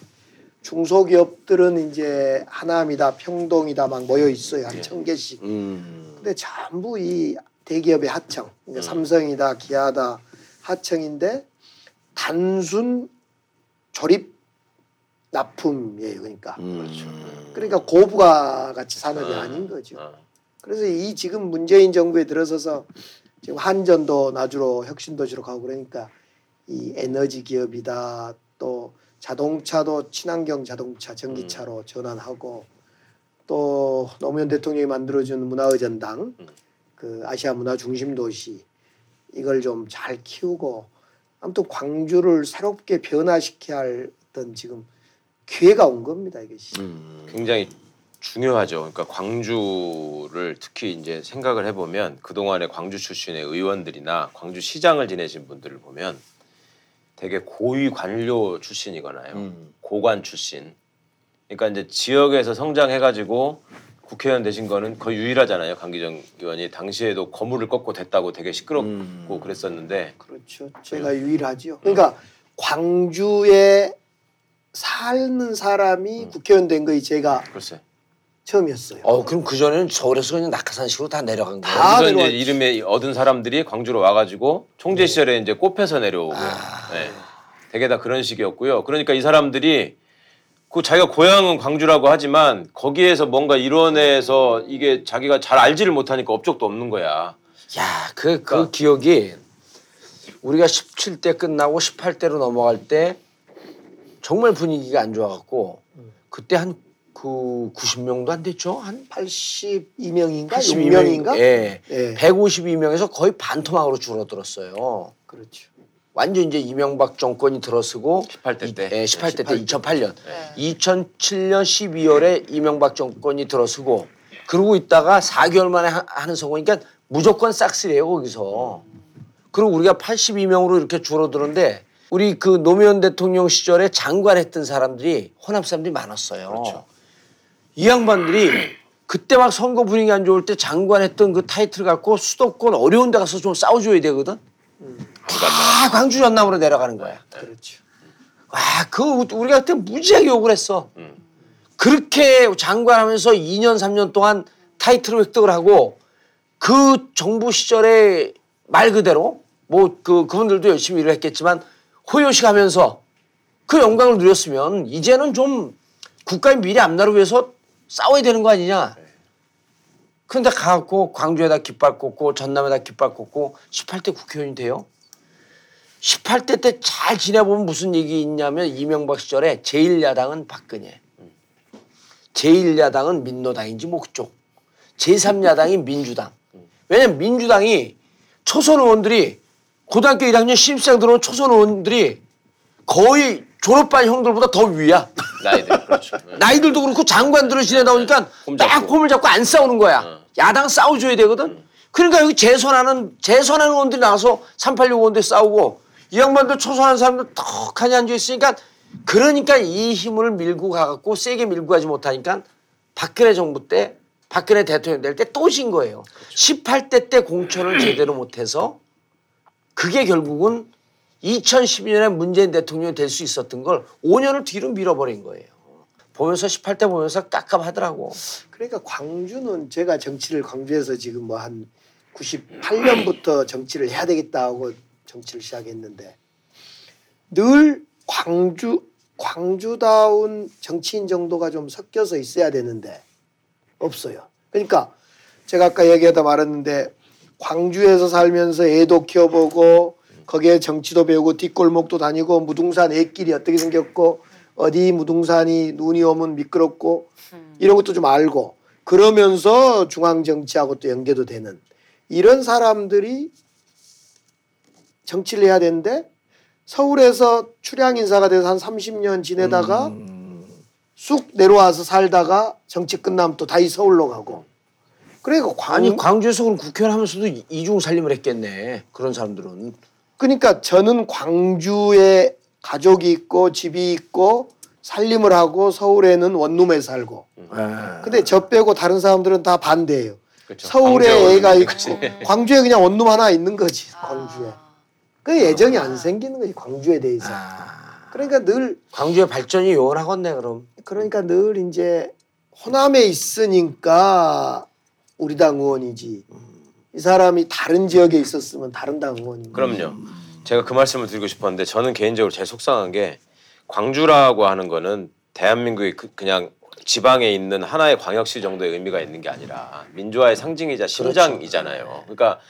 중소기업들은 이제 하남이다 평동이다 막 모여 있어요 한 예. 천 개씩 음. 근데 전부 이 대기업의 하청 그러니까 음. 삼성이다 기아다 하청인데 단순 조립 납품이에요. 그러니까 음. 그러니까 고부가 가치 산업이 아, 아닌 거죠. 아. 그래서 이 지금 문재인 정부에 들어서서 지금 한전도 나주로 혁신도시로 가고 그러니까 이 에너지 기업이다 또 자동차도 친환경 자동차 전기차로 전환하고 또 노무현 대통령이 만들어준 문화의전당 음. 그 아시아 문화 중심 도시 이걸 좀 잘 키우고 아무튼 광주를 새롭게 변화시켜야 할 어떤 지금 기회가 온 겁니다 이것이. 음. 굉장히 중요하죠. 그러니까 광주를 특히 이제 생각을 해보면 그 동안에 광주 출신의 의원들이나 광주 시장을 지내신 분들을 보면 되게 고위 관료 출신이거나요, 음. 고관 출신. 그러니까 이제 지역에서 성장해가지고 국회의원 되신 거는 거의 유일하잖아요. 강기정 의원이 당시에도 거물을 꺾고 됐다고 되게 시끄럽고 음. 그랬었는데 그렇죠. 제가 유일하지요. 그러니까 광주에 사는 사람이 국회의원 된 거이 제가 글쎄. 처음이었어요. 어 그럼 그 전에는 서울에서 그냥 낙하산식으로 다 내려간 거예요. 다 그래서 이제 내려왔지. 이름에 얻은 사람들이 광주로 와가지고 총재 시절에 이제 꼽혀서 내려오고 아. 네. 되게 다 그런 식이었고요. 그러니까 이 사람들이 그 자기가 고향은 광주라고 하지만 거기에서 뭔가 이뤄내서 이게 자기가 잘 알지를 못하니까 업적도 없는 거야. 야, 그, 그 그러니까. 기억이 우리가 17대 끝나고 18대로 넘어갈 때 정말 분위기가 안 좋아갖고 그때 한 그 90명도 안 됐죠? 한 82명인가 82명인가? 6명인가? 예. 예. 152명에서 거의 반토막으로 줄어들었어요. 그렇죠. 완전 이제 이명박 정권이 들어서고 18대 때. 예, 18대 때 18대. 2008년. 네. 2007년 12월에 이명박 정권이 들어서고 그러고 있다가 4개월 만에 하- 하는 선거니까 무조건 싹쓸이에요 거기서. 그리고 우리가 82명으로 이렇게 줄어드는데 우리 그 노무현 대통령 시절에 장관했던 사람들이 호남 사람들이 많았어요. 그렇죠. 이 양반들이 그때 막 선거 분위기 안 좋을 때 장관했던 그 타이틀 갖고 수도권 어려운 데 가서 좀 싸워줘야 되거든. 다 광주 전남으로 내려가는 거야. 그렇죠. 와, 그 우리가 그때 무지하게 욕을 했어. 음. 그렇게 장관하면서 2년 3년 동안 타이틀을 획득을 하고 그 정부 시절에 말 그대로 뭐 그 그분들도 열심히 일을 했겠지만 호요식 하면서 그 영광을 누렸으면 이제는 좀 국가의 미래 앞날을 위해서 싸워야 되는 거 아니냐. 근데 가갖고 광주에다 깃발 꽂고 전남에다 깃발 꽂고 18대 국회의원이 돼요. 18대 때 잘 지내보면 무슨 얘기 있냐면 이명박 시절에 제1야당은 박근혜, 제1야당은 민노당인지 뭐 그쪽, 제3야당이 민주당. 왜냐면 민주당이 초선 의원들이 고등학교 1학년 신입생 들어온 초선 의원들이 거의 졸업반 형들보다 더 위야. 나이들 그렇죠. 네. 나이들도 그렇고 장관들을 지내다 보니까 폼 딱. 폼을 잡고 안 싸우는 거야. 어. 야당 싸워줘야 되거든. 그러니까 여기 재선하는 재선하는 의원들이 나와서 386 의원들 싸우고 이 양반들 초선한 사람들 턱하니 앉아 있으니까 그러니까 이 힘을 밀고 가갖고 세게 밀고 가지 못하니까 박근혜 정부 때 박근혜 대통령 될 때 또 진 거예요. 18대 때 공천을 제대로 못해서 그게 결국은 2012년에 문재인 대통령이 될 수 있었던 걸 5년을 뒤로 밀어버린 거예요. 보면서 18대 보면서 깝깝하더라고. 그러니까 광주는 제가 정치를 광주에서 지금 뭐 한 98년부터 정치를 해야 되겠다 하고 정치를 시작했는데 늘 광주 광주다운 정치인 정도가 좀 섞여서 있어야 되는데 없어요. 그러니까 제가 아까 얘기하다 말했는데 광주에서 살면서 애도 키워보고 거기에 정치도 배우고 뒷골목도 다니고 무등산 애길이 어떻게 생겼고 어디 무등산이 눈이 오면 미끄럽고 이런 것도 좀 알고 그러면서 중앙 정치하고 또 연계도 되는 이런 사람들이 정치를 해야 되는데 서울에서 출향 인사가 돼서 한 30년 지내다가 쑥 내려와서 살다가 정치 끝나면 또 다시 서울로 가고 그러니까 광, 아니 광주에서 그럼 국회의원 하면서도 이- 이중 살림을 했겠네. 그런 사람들은. 그러니까 저는 광주에 가족이 있고 집이 있고 살림을 하고 서울에는 원룸에 살고 아. 근데 저 빼고 다른 사람들은 다 반대예요. 그렇죠. 서울에 애가 있고 거지. 광주에 그냥 원룸 하나 있는 거지 아. 광주에. 그 애정이 안 생기는 거지 광주에 대해서. 아. 그러니까 늘 광주의 발전이 요원하겠네 그럼. 그러니까 늘 이제 호남에 있으니까 우리 당 의원이지. 이 사람이 다른 지역에 있었으면 다른 당 의원인 거지. 그럼요. 제가 그 말씀을 드리고 싶었는데 저는 개인적으로 제일 속상한 게 광주라고 하는 거는 대한민국의 그, 그냥 지방에 있는 하나의 광역시 정도의 의미가 있는 게 아니라 민주화의 상징이자 심장이잖아요. 그러니까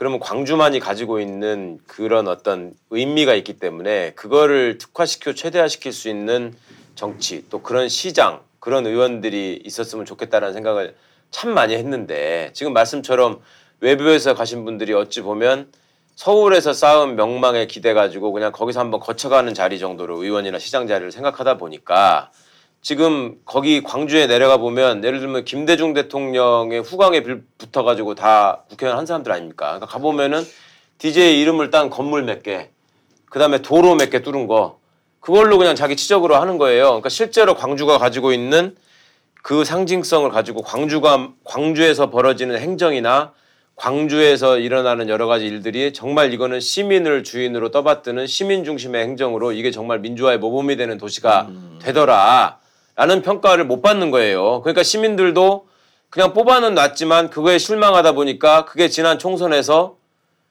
그러면 광주만이 가지고 있는 그런 어떤 의미가 있기 때문에 그거를 특화시키고 최대화시킬 수 있는 정치 또 그런 시장 그런 의원들이 있었으면 좋겠다라는 생각을 참 많이 했는데 지금 말씀처럼 외부에서 가신 분들이 어찌 보면 서울에서 쌓은 명망에 기대 가지고 그냥 거기서 한번 거쳐가는 자리 정도로 의원이나 시장 자리를 생각하다 보니까 지금 거기 광주에 내려가 보면 예를 들면 김대중 대통령의 후광에 빌- 붙어가지고 다 국회의원 한 사람들 아닙니까? 그러니까 가보면은 DJ 이름을 딴 건물 몇 개, 그 다음에 도로 몇 개 뚫은 거, 그걸로 그냥 자기 치적으로 하는 거예요. 그러니까 실제로 광주가 가지고 있는 그 상징성을 가지고 광주가 광주에서 벌어지는 행정이나 광주에서 일어나는 여러 가지 일들이 정말 이거는 시민을 주인으로 떠받드는 시민 중심의 행정으로 이게 정말 민주화의 모범이 되는 도시가 되더라 라는 평가를 못 받는 거예요. 그러니까 시민들도 그냥 뽑아는 놨지만 그거에 실망하다 보니까 그게 지난 총선에서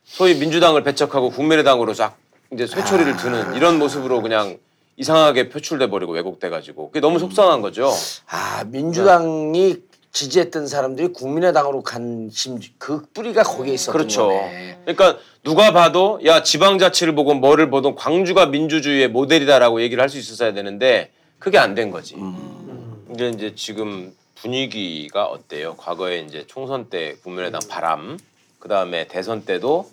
소위 민주당을 배척하고 국민의당으로 쫙 이제 쇠초리를 드는 이런 모습으로 그냥 이상하게 표출돼 버리고 왜곡돼 가지고 그게 너무 속상한 거죠. 아 민주당이 지지했던 사람들이 국민의당으로 간 심지 그 뿌리가 거기에 있었던 그렇죠. 거네. 그러니까 누가 봐도 야 지방자치를 보고 뭐를 보든 광주가 민주주의의 모델이다라고 얘기를 할 수 있었어야 되는데 그게 안 된 거지. 근데 이제 지금 분위기가 어때요? 과거에 이제 총선 때 국민의당 바람, 그 다음에 대선 때도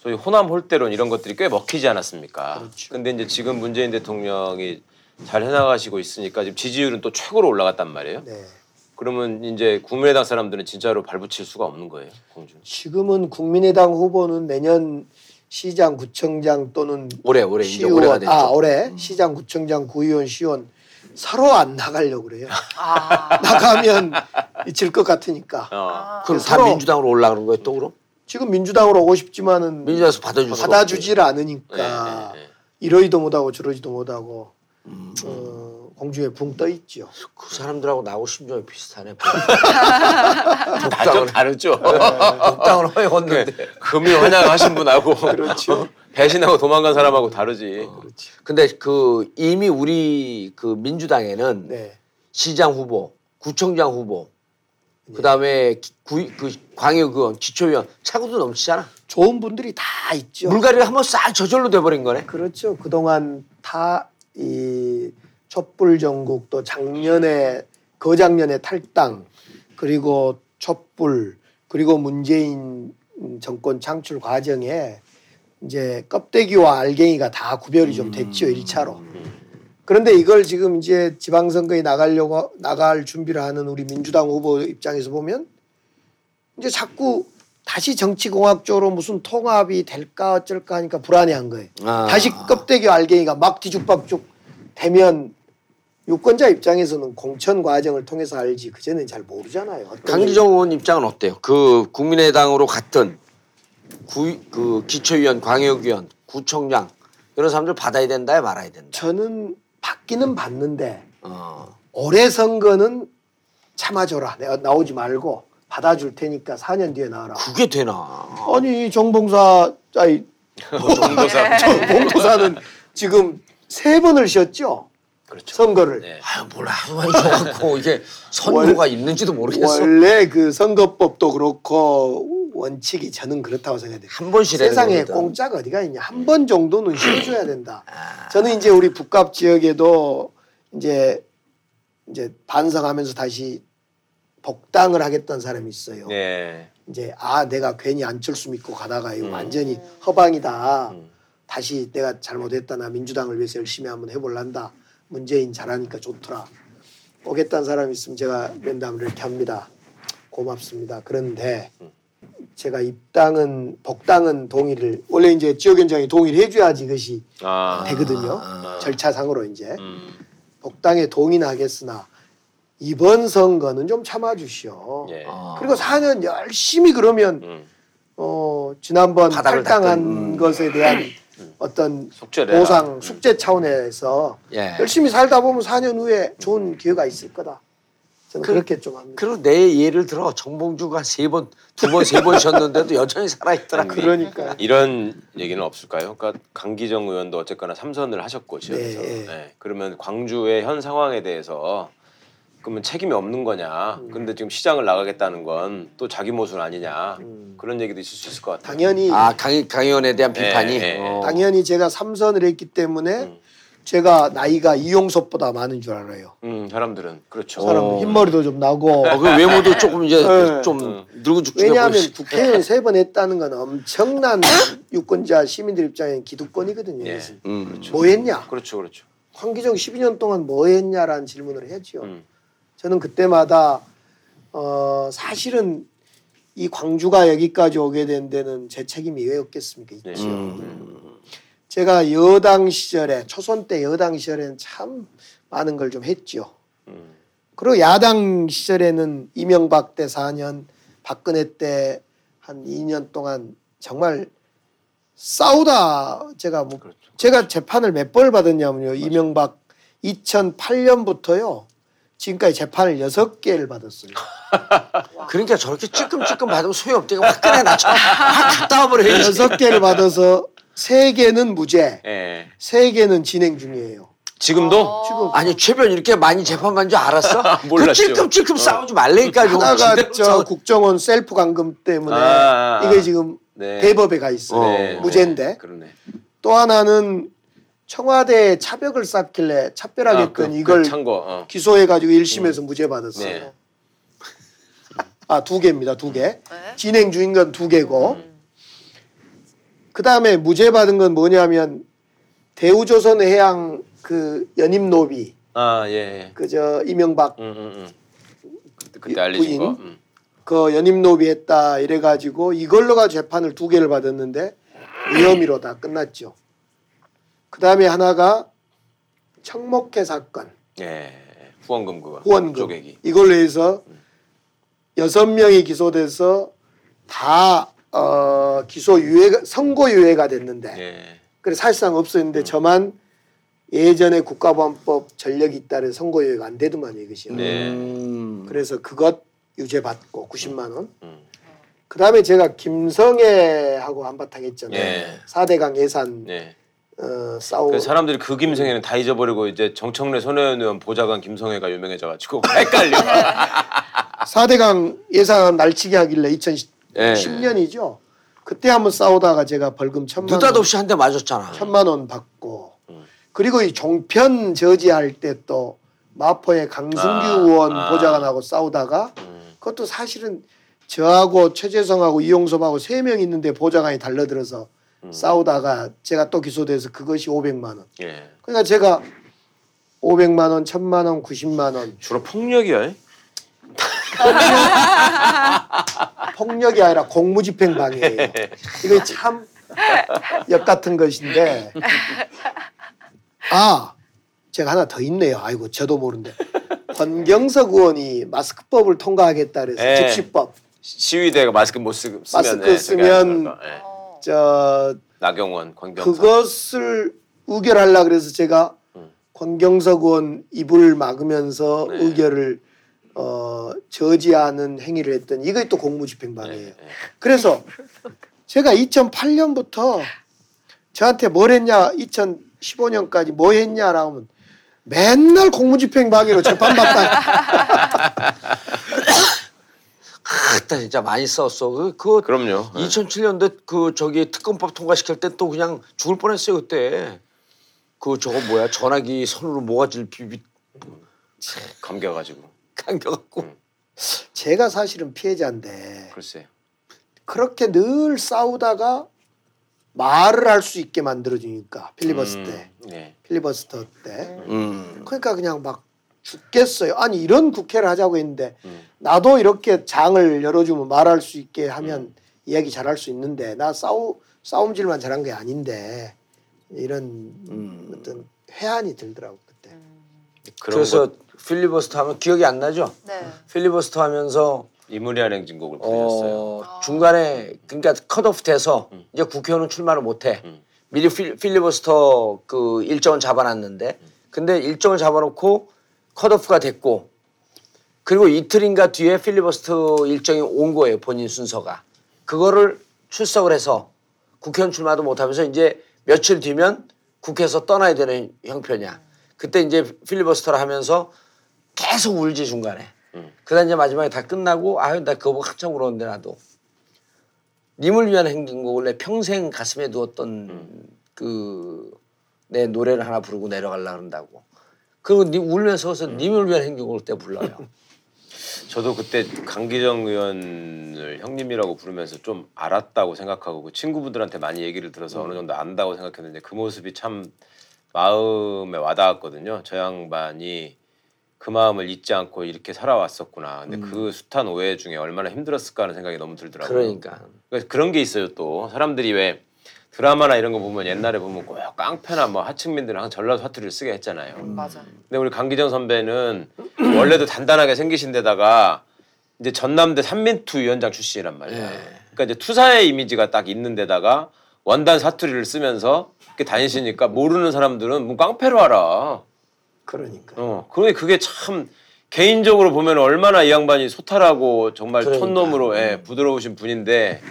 소위 호남 홀대론 이런 것들이 꽤 먹히지 않았습니까? 근데 이제 지금 문재인 대통령이 잘 해나가시고 있으니까 지금 지지율은 또 최고로 올라갔단 말이에요. 네. 그러면 이제 국민의당 사람들은 진짜로 발붙일 수가 없는 거예요, 공주. 지금은 국민의당 후보는 내년 시장, 구청장 또는 올해 올해 이제 올해가 시의원 됐죠. 아 올해 시장, 구청장, 구의원, 시의원 서로 안 나가려고 그래요. 아. 나가면 질 것 같으니까. 어. 그럼 서로- 다 민주당으로 올라가는 거예요 또 그럼? 지금 민주당으로 오고 싶지만은 민주당에서 받아줄 수가 받아주질 네, 않으니까 네, 네. 이러지도 못하고 저러지도 못하고 음. 어, 공중에 붕 떠 있죠. 그 사람들하고 나하고 심정이 비슷하네. 다좀 다르죠. 복당을 허용했는데. 금이 환영하신 분하고 그렇죠. 배신하고 도망간 사람하고 다르지. 근데 그 이미 우리 그 민주당에는 네. 시장 후보, 구청장 후보, 그다음에 기- 구, 그 광역 의원, 기초의원 차고도 넘치잖아. 좋은 분들이 다 있죠. 물갈이를 한번 싹 저절로 돼버린 거네. 그렇죠. 그동안 다 이 촛불 전국 또 작년에 거작년에 탈당 그리고 촛불 그리고 문재인 정권 창출 과정에 이제 껍데기와 알갱이가 다 구별이 좀 됐죠 일차로 그런데 이걸 지금 이제 지방선거에 나가려고 나갈 준비를 하는 우리 민주당 후보 입장에서 보면 이제 자꾸 다시 정치공학적으로 무슨 통합이 될까 어쩔까 하니까 불안해한 거예요. 아. 다시 껍데기 알갱이가 막 뒤죽박죽 되면 유권자 입장에서는 공천 과정을 통해서 알지 그전엔 잘 모르잖아요. 강기정 의원 입장은 어때요? 그 국민의당으로 갔던 구, 그 기초의원, 광역의원, 구청장 이런 사람들 받아야 된다야 말아야 된다. 저는 받기는 받는데 어. 올해 선거는 참아줘라. 내가 나오지 말고 받아줄 테니까 4년 뒤에 나와라. 그게 되나? 아니 정봉사 아니 정도사. 정봉사는 지금 세 번을 쉬었죠. 그렇죠. 선거를. 네. 아유 몰라 많이 줘갖고 이게 선거가 있는지도 모르겠어. 원래 그 선거법도 그렇고 원칙이 저는 그렇다고 생각해요. 한번 쉬라는 세상에. 공짜가 어디가 있냐. 한 번 정도는 쉬어줘야 된다. 아. 저는 이제 우리 북갑 지역에도 이제 이제 반성하면서 다시 복당을 하겠다는 사람이 있어요. 네. 이제 아 내가 괜히 안철수 믿고 가다가 이거 음. 완전히 허방이다. 음. 다시 내가 잘못했다. 나 민주당을 위해서 열심히 한번 해볼란다. 문재인 잘하니까 좋더라. 오겠다는 사람이 있으면 제가 면담을 이렇게 합니다. 고맙습니다. 그런데 제가 입당은 복당은 동의를 원래 이제 지역위원장이 동의를 해줘야지 이것이 아. 되거든요. 아. 절차상으로 이제 음. 복당에 동의는 하겠으나 이번 선거는 좀 참아주시오. 예. 어. 그리고 4년 열심히 그러면 음. 어 지난번 탈당한 음. 것에 대한 어떤 숙제를. 보상 음. 숙제 차원에서 예. 열심히 살다 보면 4년 후에 좋은 기회가 있을 거다. 저는 그- 그, 렇게좀 합니다. 그리고 내 예를 들어 정봉주가 세 번, 두 번, 세 번 쉬었는데도 여전히 살아있더라. 그러니까 이런 얘기는 없을까요? 그러니까 강기정 의원도 어쨌거나 삼선을 하셨고 지역에서 네. 네. 그러면 광주의 현 상황에 대해서 그러면 책임이 없는 거냐? 근데 지금 시장을 나가겠다는 건 또 자기 모순 아니냐? 그런 얘기도 있을 수 있을 것 같아요. 당연히 아, 강, 강 의원에 대한 네, 비판이. 네, 네. 어. 당연히 제가 삼선을 했기 때문에 음. 제가 나이가 이용섭보다 많은 줄 알아요. 음, 사람들은 그렇죠. 사람 어. 흰머리도 좀 나고 어, 그 외모도 조금 이제 네. 좀 늙은 죽죽해 왜냐하면. 국회의원 세 번 했다는 건 엄청난 유권자 시민들 입장엔 기득권이거든요. 예. 음. 뭐 했냐? 그렇죠, 그렇죠. 황기정 12년 동안 뭐 했냐라는 질문을 했죠. 음. 저는 그때마다 어 사실은 이 광주가 여기까지 오게 된 데는 제 책임이 왜 없겠습니까? 있죠. 네. 음. 제가 여당 시절에 초선 때 여당 시절에는 참 많은 걸 좀 했죠. 음. 그리고 야당 시절에는 이명박 때 4년, 박근혜 때 한 2년 동안 정말 싸우다 제가 뭐 그렇죠. 제가 재판을 몇 번을 받았냐면요. 이명박 2008년부터요. 지금까지 재판을 여섯 개를 받았어요. 그러니까 저렇게 찔끔찔끔 받으면 소용없대가 확 꺼내놨죠. 확 갔다 와버려야지. 여섯 개를 받아서 세 개는 무죄, 예. 세 개는 진행 중이에요. 지금도 지금 아니 최변 이렇게 많이 재판받는 줄 알았어? 그 몰랐죠. 찔끔찔끔 싸우지 말라니까 좀 하다가 제대로 저. 국정원 셀프 감금 때문에 아, 아, 아. 이게 지금 네. 대법에 가 있어요. 네, 무죄인데 네. 그러네. 또 하나는 청와대에 차벽을 쌓길래 차별하겠던 아, 그, 이걸 그. 어. 기소해가지고 1심에서 무죄 받았어요. 네. 아두 개입니다, 두 개. 네. 진행 중인 건 두 개고. 음. 그 다음에 무죄 받은 건 뭐냐면 대우조선 해양 그 연임 노비 아 예. 예. 그저 이명박 음, 음, 음. 그때, 그때 알려진 부인? 거. 음. 그 연임 노비 했다 이래가지고 이걸로가 재판을 두 개를 받았는데 무혐의로 다 끝났죠. 그 다음에 하나가 청목회 사건 예. 후원금 그거. 후원금 쪼개기. 이걸로 해서 여섯 명이 기소돼서 다 어, 기소 유예 선고 유예가 됐는데 예. 그래 사실상 없었는데 저만 예전에 국가보안법 전력이 있다는 선고 유예가 안 되더만요 이것이요. 네. 음. 그래서 그것 유죄 받고 90만 원. 음. 그 다음에 제가 김성애하고 한바탕 했잖아요. 예. 4대강 예산 예. 어, 싸우. 그 사람들이 그 김성애는 다 잊어버리고 이제 정청래 손혜원 의원 보좌관 김성애가 유명해져가지고 헷갈려. 4대강 예산 날치기 하길래 2010년이죠. 예. 그때 한번 싸우다가 제가 벌금 천만 원, 느닷없이 한 대 맞았잖아. 천만 원 받고 음. 그리고 이 종편 저지할 때 또 마포의 강승규 아, 의원 아. 보좌관하고 싸우다가 음. 그것도 사실은 저하고 최재성하고 이용섭하고 세 명 있는데 보좌관이 달려들어서 음. 싸우다가 제가 또 기소돼서 그것이 500만 원. 예. 그러니까 제가 500만 원, 1000만 원, 90만 원 주로 폭력이야. 예? 폭력이 아니라 공무집행 방해예요. 이거 참 역 같은 것인데 아 제가 하나 더 있네요. 아이고 저도 모르는데 권경석 의원이 마스크법을 통과하겠다 그래서 예. 즉시법 시위대가 마스크 못 쓰, 쓰면 마스크 예, 쓰면 저 나경원, 권경석. 그것을 의결하려 그래서 제가 음. 권경석 의원 입을 막으면서 네. 의결을 어, 저지하는 행위를 했더니 이게 또 공무집행방해예요. 예, 예. 그래서 제가 2008년부터 저한테 뭘 했냐 2015년까지 뭐 했냐라고 하면 맨날 공무집행방해로 재판받다 그때 진짜 많이 싸웠어. 그, 그 그럼요. 예. 2007년도 그 저기 특검법 통과시킬 때 또 그냥 죽을 뻔했어요 그때. 그 저거 뭐야 전화기 손으로 모가지를 비비 감겨가지고. 감겨갖고. 음. 제가 사실은 피해자인데 글쎄. 그렇게 늘 싸우다가 말을 할 수 있게 만들어주니까 필리버스터 때 음, 예. 필리버스터 때 음. 그러니까 그냥 막 죽겠어요. 아니 이런 국회를 하자고 했는데 음. 나도 이렇게 장을 열어주면 말할 수 있게 하면 이야기 잘할 수 있는데 나 싸우 싸움질만 잘한 게 아닌데 이런 음. 어떤 회한이 들더라고 그때. 그런 그래서 거 필리버스터 하면 기억이 안 나죠? 네. 필리버스터 하면서 이무리한 행진곡을 부르셨어요. 어, 중간에 그러니까 컷오프 돼서 음. 이제 국회의원은 출마를 못해. 음. 미리 필, 필리버스터 그 일정을 잡아놨는데 근데 일정을 잡아놓고 컷오프가 됐고 그리고 이틀인가 뒤에 필리버스터 일정이 온 거예요. 본인 순서가. 그거를 출석을 해서 국회의원 출마도 못하면서 이제 며칠 뒤면 국회에서 떠나야 되는 형편이야. 그때 이제 필리버스터를 하면서 계속 울지 중간에. 그러다 이제 마지막에 다 끝나고 아유 나 그거 보고 한참 울었는데 나도. 님을 위한 행진곡을 내 평생 가슴에 두었던 그내 노래를 하나 부르고 내려가려 그런다고. 그리고 님 울면서 그래서 님을 위한 행진곡을 때 불러요. 저도 그때 강기정 의원을 형님이라고 부르면서 좀 알았다고 생각하고 그 친구분들한테 많이 얘기를 들어서 어느 정도 안다고 생각했는데 그 모습이 참 마음에 와닿았거든요. 저 양반이 그 마음을 잊지 않고 이렇게 살아왔었구나. 근데 그 숱한 오해 중에 얼마나 힘들었을까 하는 생각이 너무 들더라고요. 그러니까. 그래서 그런 게 있어요 또 사람들이 왜 드라마나 이런 거 보면 옛날에 보면 꼭 깡패나 뭐 하층민들은 항상 전라도 사투리를 쓰게 했잖아요. 맞아. 근데 우리 강기정 선배는 원래도 단단하게 생기신 데다가 이제 전남대 삼민투 위원장 출신이란 말이야. 예. 그러니까 이제 투사의 이미지가 딱 있는 데다가 원단 사투리를 쓰면서 이렇게 다니시니까 모르는 사람들은 뭐 깡패로 알아. 그러니까. 어, 그러니 그게 참 개인적으로 보면 얼마나 이 양반이 소탈하고 정말 그러니까. 촌놈으로 예, 부드러우신 분인데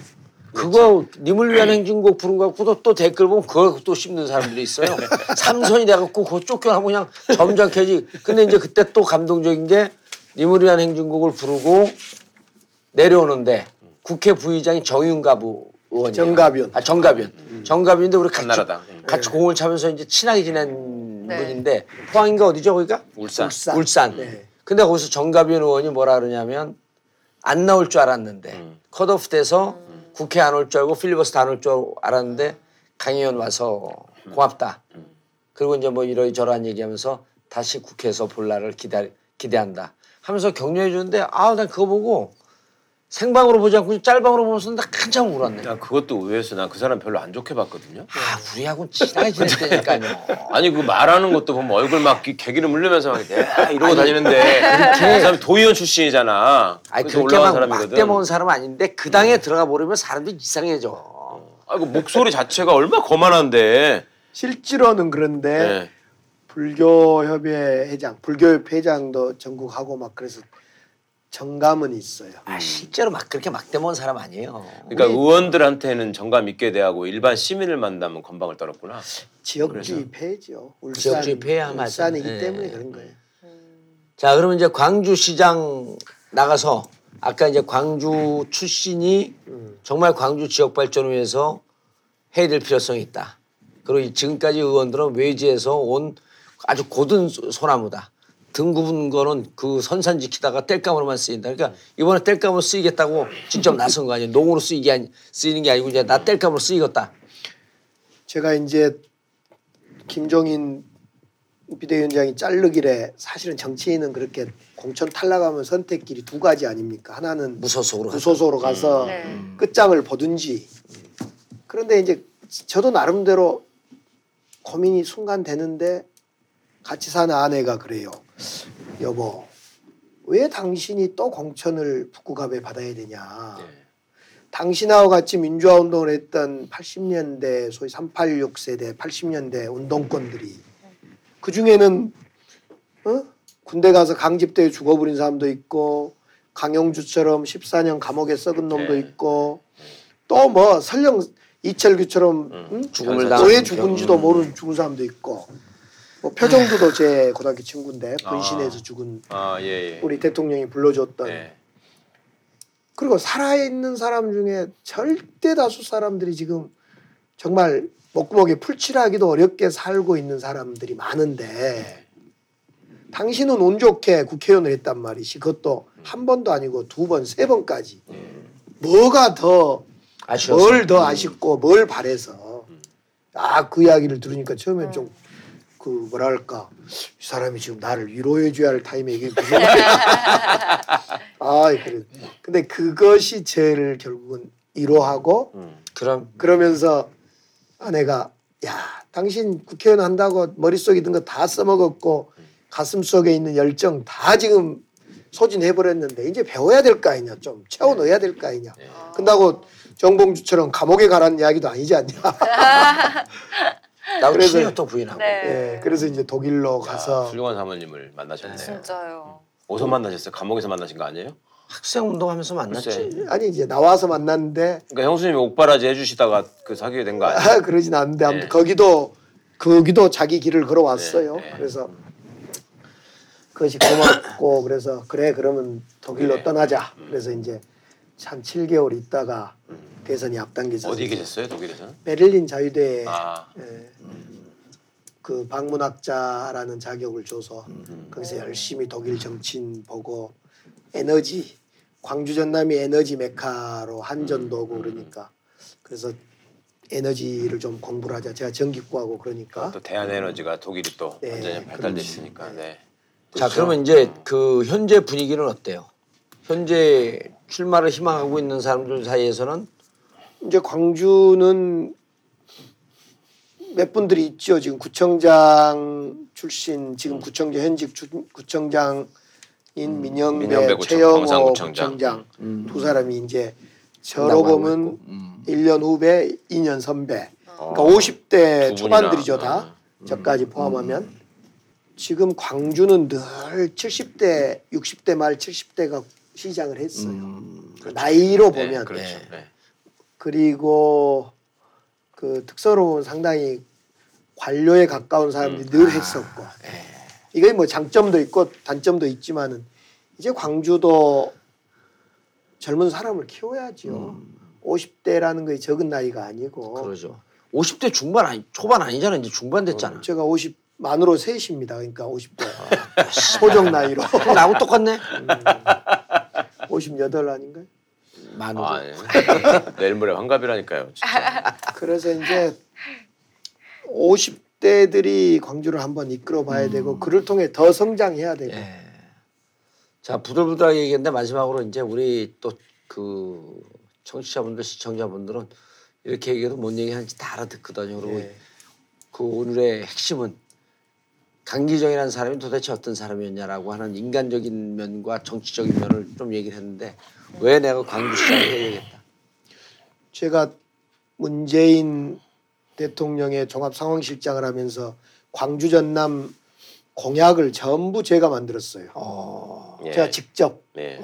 그거 님을 위한 행진곡 부른 거 갖고도 또 댓글 보면 그걸 또 씹는 사람들이 있어요. 삼선이 돼갖고 그거 쫓겨나고 그냥 점잖게지. 근데 이제 그때 또 감동적인 게 님을 위한 행진곡을 부르고 내려오는데 국회 부의장이 정윤가부 의원이에요. 정가변. 아 정가변. 정가변인데 우리 같이 한나라당. 음. 같이 공을 차면서 이제 친하게 지낸 네. 분인데 포항인가 어디죠 거기가? 울산. 울산. 울산. 네. 근데 거기서 정가변 의원이 뭐라 그러냐면 안 나올 줄 알았는데 음. 컷오프 돼서 국회 안 올 줄 알고 필리버스터 안 올 줄 알았는데 강 의원 와서 고맙다. 그리고 이제 뭐 이러저러한 얘기하면서 다시 국회에서 볼 날을 기다 기대한다. 하면서 격려해 주는데 아우 난 그거 보고 생방으로 보지 않고 짤방으로 보면서 나 한참 울었네. 야 그것도 의외였어. 난 그 사람 별로 안 좋게 봤거든요. 아 우리하고 친하게 지냈다니까요. 아니 그 말하는 것도 보면 얼굴 막 기- 개기름 흘리면서 막 야, 이러고 다니는데 그 사람이 도의원 출신이잖아. 아니 그래서 그렇게 올라간 막 사람이거든. 막대 먹은 사람 아닌데 그 당에 들어가 버리면 사람들이 이상해져. 아이고 목소리 자체가 얼마 거만한데. 실제로는 그런데 예. 불교협의 회장, 불교협 회장도 전국하고 막 그래서 정감은 있어요. 아 실제로 막 그렇게 막대 먹은 사람 아니에요. 그러니까 의원들한테는 정감 있게 대하고 일반 시민을 만나면 건방을 떨었구나. 지역주의 폐죠. 울산, 지역주의 폐야, 맞아. 울산이기 네. 때문에 그런 거예요. 자 그러면 이제 광주시장 나가서 아까 이제 광주 출신이 정말 광주 지역 발전을 위해서 해야 될 필요성이 있다. 그리고 이 지금까지 의원들은 외지에서 온 아주 고든 소- 소나무다. 등 굽은 거는 그 선산 지키다가 땔감으로만 쓰인다. 그러니까 이번에 땔감으로 쓰이겠다고 직접 나선 거 아니에요. 농으로 쓰이게 아니, 쓰이는 게 아니고 이제 나 땔감으로 쓰이겠다. 제가 이제 김종인 비대위원장이 자르길래 사실은 정치인은 그렇게 공천 탈락하면 선택길이 두 가지 아닙니까? 하나는 무소속으로 가서. 무소속으로 가서 네. 끝장을 보든지. 그런데 이제 저도 나름대로 고민이 순간 되는데 같이 사는 아내가 그래요. 여보, 왜 당신이 또 공천을 북구갑에 받아야 되냐? 당신하고 같이 민주화 운동을 했던 80년대 소위 386 세대 80년대 운동권들이 그 중에는 어? 군대 가서 강집대에 죽어버린 사람도 있고 강용주처럼 14년 감옥에 썩은 놈도 네. 있고 또 뭐 설령 이철규처럼 응? 죽음을 왜 당한 왜 사람. 죽은지도 모르는 죽은 사람도 있고 뭐 표정도도 제 고등학교 친구인데 분신해서 죽은 아 예 예. 우리 대통령이 불러줬던 예. 그리고 살아있는 사람 중에 절대 다수 사람들이 지금 정말 목구멍에 풀칠하기도 어렵게 살고 있는 사람들이 많은데 당신은 운 좋게 국회의원을 했단 말이지. 그것도 한 번도 아니고 두 번, 세 번까지. 뭐가 더 아쉬워서. 뭘더 아쉽고 뭘 바래서. 아 그 이야기를 들으니까 처음엔 좀 그 뭐랄까 이 사람이 지금 나를 위로해 줘야 할 타임에 이게 무슨 아 그래. 근데 그것이 저를 결국은 위로하고 그럼 그러면서 아내가 야 당신 국회의원 한다고 머릿속에 있는 거 다 써먹었고 가슴 속에 있는 열정 다 지금 소진해 버렸는데 이제 배워야 될 거 아니냐 좀 채워 넣어야 될 거 아니냐. 근다고 정봉주처럼 감옥에 가라는 이야기도 아니지 않냐 나도 그래서- 또 부인하고. 네. 예, 그래서 이제 독일로 야, 가서 훌륭한 사모님을 만나셨네. 진짜요. 어디서 만나셨어요? 감옥에서 만나신 거 아니에요? 학생 운동하면서 만났지. 글쎄. 아니 이제 나와서 만났는데 그러니까 형수님이 옥바라지 해주시다가 그 사귀게 된 거 아니에요? 아, 그러진 않는데 아무튼 네. 거기도 거기도 자기 길을 걸어왔어요. 네, 네. 그래서 그것이 고맙고 그래서 그래 그러면 독일로 네. 떠나자. 그래서 이제 한 7개월 있다가 대선이 앞당겨서 어디 계셨어요? 독일에서는? 베를린 자유대에 아, 예, 그 방문학자라는 자격을 줘서 거기서 열심히 독일 정치인 보고 에너지 광주 전남이 에너지 메카로 한전도 오고 그러니까 그래서 에너지를 좀 공부를 하자. 제가 전기과고 그러니까 또 대한에너지가 독일이 또 네, 완전히. 있으니까. 네. 자 그러면 이제 그 현재 분위기는 어때요? 현재 출마를 희망하고 있는 사람들 사이에서는 이제 광주는 몇 분들이 있죠. 지금 구청장 출신 지금 구청장 현직 주, 구청장인 민영배, 민영배 최영호 광산구청장. 구청장 두 사람이 이제 저로 보면. 음. 1년 후배, 2년 선배. 그러니까 어. 50대 두 초반들이죠. 다. 저까지 포함하면 지금 광주는 늘 70대, 60대 말 70대가 시장을 했어요. 음. 그 나이로 네, 보면 그렇죠. 네. 네. 그리고 그 특서로는 상당히 관료에 가까운 사람들이 늘 했었고 이게 뭐 장점도 있고 단점도 있지만은 이제 광주도 젊은 사람을 키워야죠. 50대라는 게 적은 나이가 아니고 그러죠. 50대 중반 아니 초반 아니잖아 이제 중반 됐잖아. 제가 50 만으로 셋입니다. 그러니까 50대 소정 나이로 나하고 똑같네. 58 아닌가요? 만으로. 아, 네. 내일 모레 환갑이라니까요. 진짜. 그래서 이제 50대들이 광주를 한번 이끌어 봐야 되고 그를 통해 더 성장해야 되고 예. 자 부들부들하게 얘기했는데 마지막으로 이제 우리 또 그 청취자분들 시청자분들은 이렇게 얘기해도 뭔 얘기하는지 다 알아듣거든요. 그리고 예. 그 오늘의 핵심은 강기정이라는 사람이 도대체 어떤 사람이었냐라고 하는 인간적인 면과 정치적인 면을 좀 얘기를 했는데 왜 내가 광주시장을 해야겠다. 제가 문재인 대통령의 종합 상황실장을 하면서 광주 전남 공약을 전부 제가 만들었어요. 어, 예. 제가 직접 네.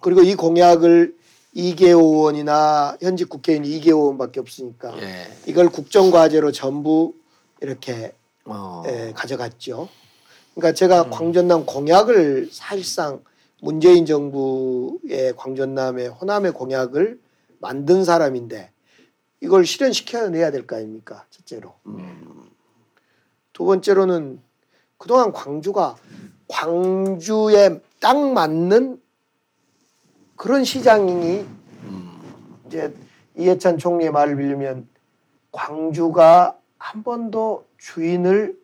그리고 이 공약을 이계호 의원이나 현직 국회의원 이계호 의원밖에 없으니까 예. 이걸 국정과제로 전부 이렇게 어. 예, 가져갔죠. 그러니까 제가 광전남 공약을 사실상 문재인 정부의 광전남의 호남의 공약을 만든 사람인데 이걸 실현시켜내야 될 거 아닙니까? 첫째로. 두 번째로는 그동안 광주가 광주에 딱 맞는 그런 시장이 이제 이해찬 총리의 말을 빌리면 광주가 한 번도 주인을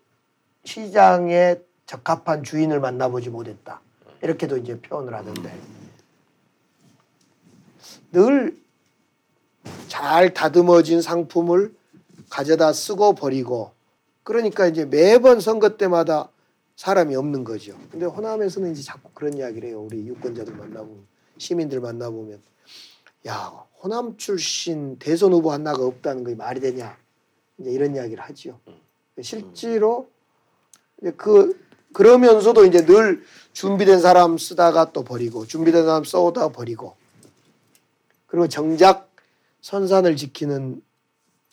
시장에 적합한 주인을 만나보지 못했다. 이렇게도 이제 표현을 하는데 늘 잘 다듬어진 상품을 가져다 쓰고 버리고 그러니까 이제 매번 선거 때마다 사람이 없는 거죠. 근데 호남에서는 이제 자꾸 그런 이야기를 해요. 우리 유권자들 만나보면 시민들 만나보면 야 호남 출신 대선 후보 하나가 없다는 게 말이 되냐 이제 이런 이야기를 하지요. 실제로 이제 그 그러면서도 이제 늘 준비된 사람 쓰다가 또 버리고 준비된 사람 써오다가 버리고 그리고 정작 선산을 지키는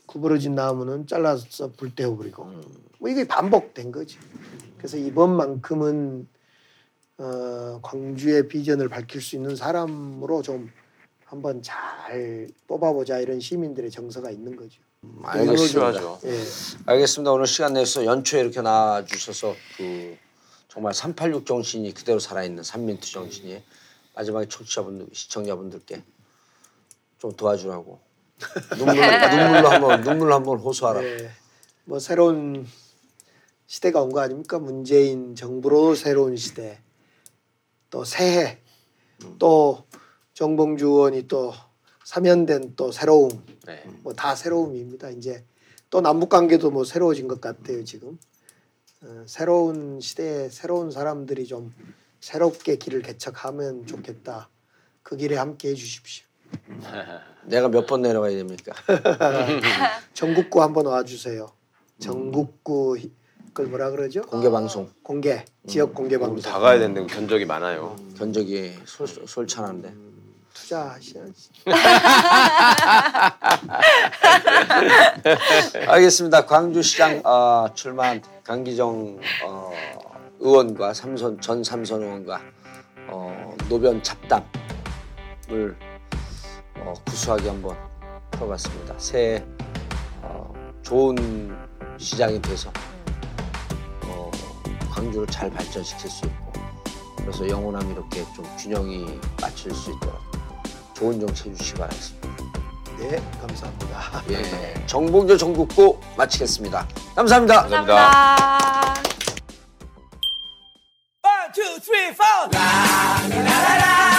구부러진 나무는 잘라서 불 떼어버리고 뭐 이게 반복된 거죠. 그래서 이번만큼은 어, 광주의 비전을 밝힐 수 있는 사람으로 좀 한번 잘 뽑아보자 이런 시민들의 정서가 있는 거죠. 알겠습니다. 필요하죠. 예. 알겠습니다. 오늘 시간 내서 연초에 이렇게 나와 주셔서 그 정말 386 정신이 그대로 살아있는 삼민트 정신이 마지막에 청취자분들 시청자분들께 좀 도와주라고 눈물 눈물로 한번 눈물로 한번 호소하라. 네. 뭐 새로운 시대가 온 거 아닙니까? 문재인 정부로 새로운 시대. 또 새해. 또 정봉주 의원이 또 사면된 또 새로움. 네. 뭐다 새로움입니다. 이제 또 남북 관계도 뭐 새로워진 것 같아요 지금. 어, 새로운 시대에 새로운 사람들이 좀 새롭게 길을 개척하면 좋겠다. 그 길에 함께 해주십시오. 내가 몇 번 내려가야 됩니까? 전국구 한번 와주세요. 전국구 희- 그걸 뭐라 그러죠? 공개 방송 공개 지역 공개 우리 방송 다 가야 되는데 견적이 많아요. 견적이 솔, 솔찬한데. 투자하셔야지. 알겠습니다. 광주시장 어, 출마한 강기정 어, 의원과 삼선 전 삼선 의원과 어, 노변 잡담을 어, 구수하게 한번 풀어봤습니다. 새해 어, 좋은 시장이 돼서 어, 광주를 잘 발전시킬 수 있고 그래서 영원함 이렇게 좀 균형이 맞출 수 있도록 좋은 정치 해주시기 바라겠습니다. 네, 감사합니다. 예, 정봉조 전국구 마치겠습니다. 감사합니다. 감사합니다. 감사합니다. One, two, three, four. La, la, la, la.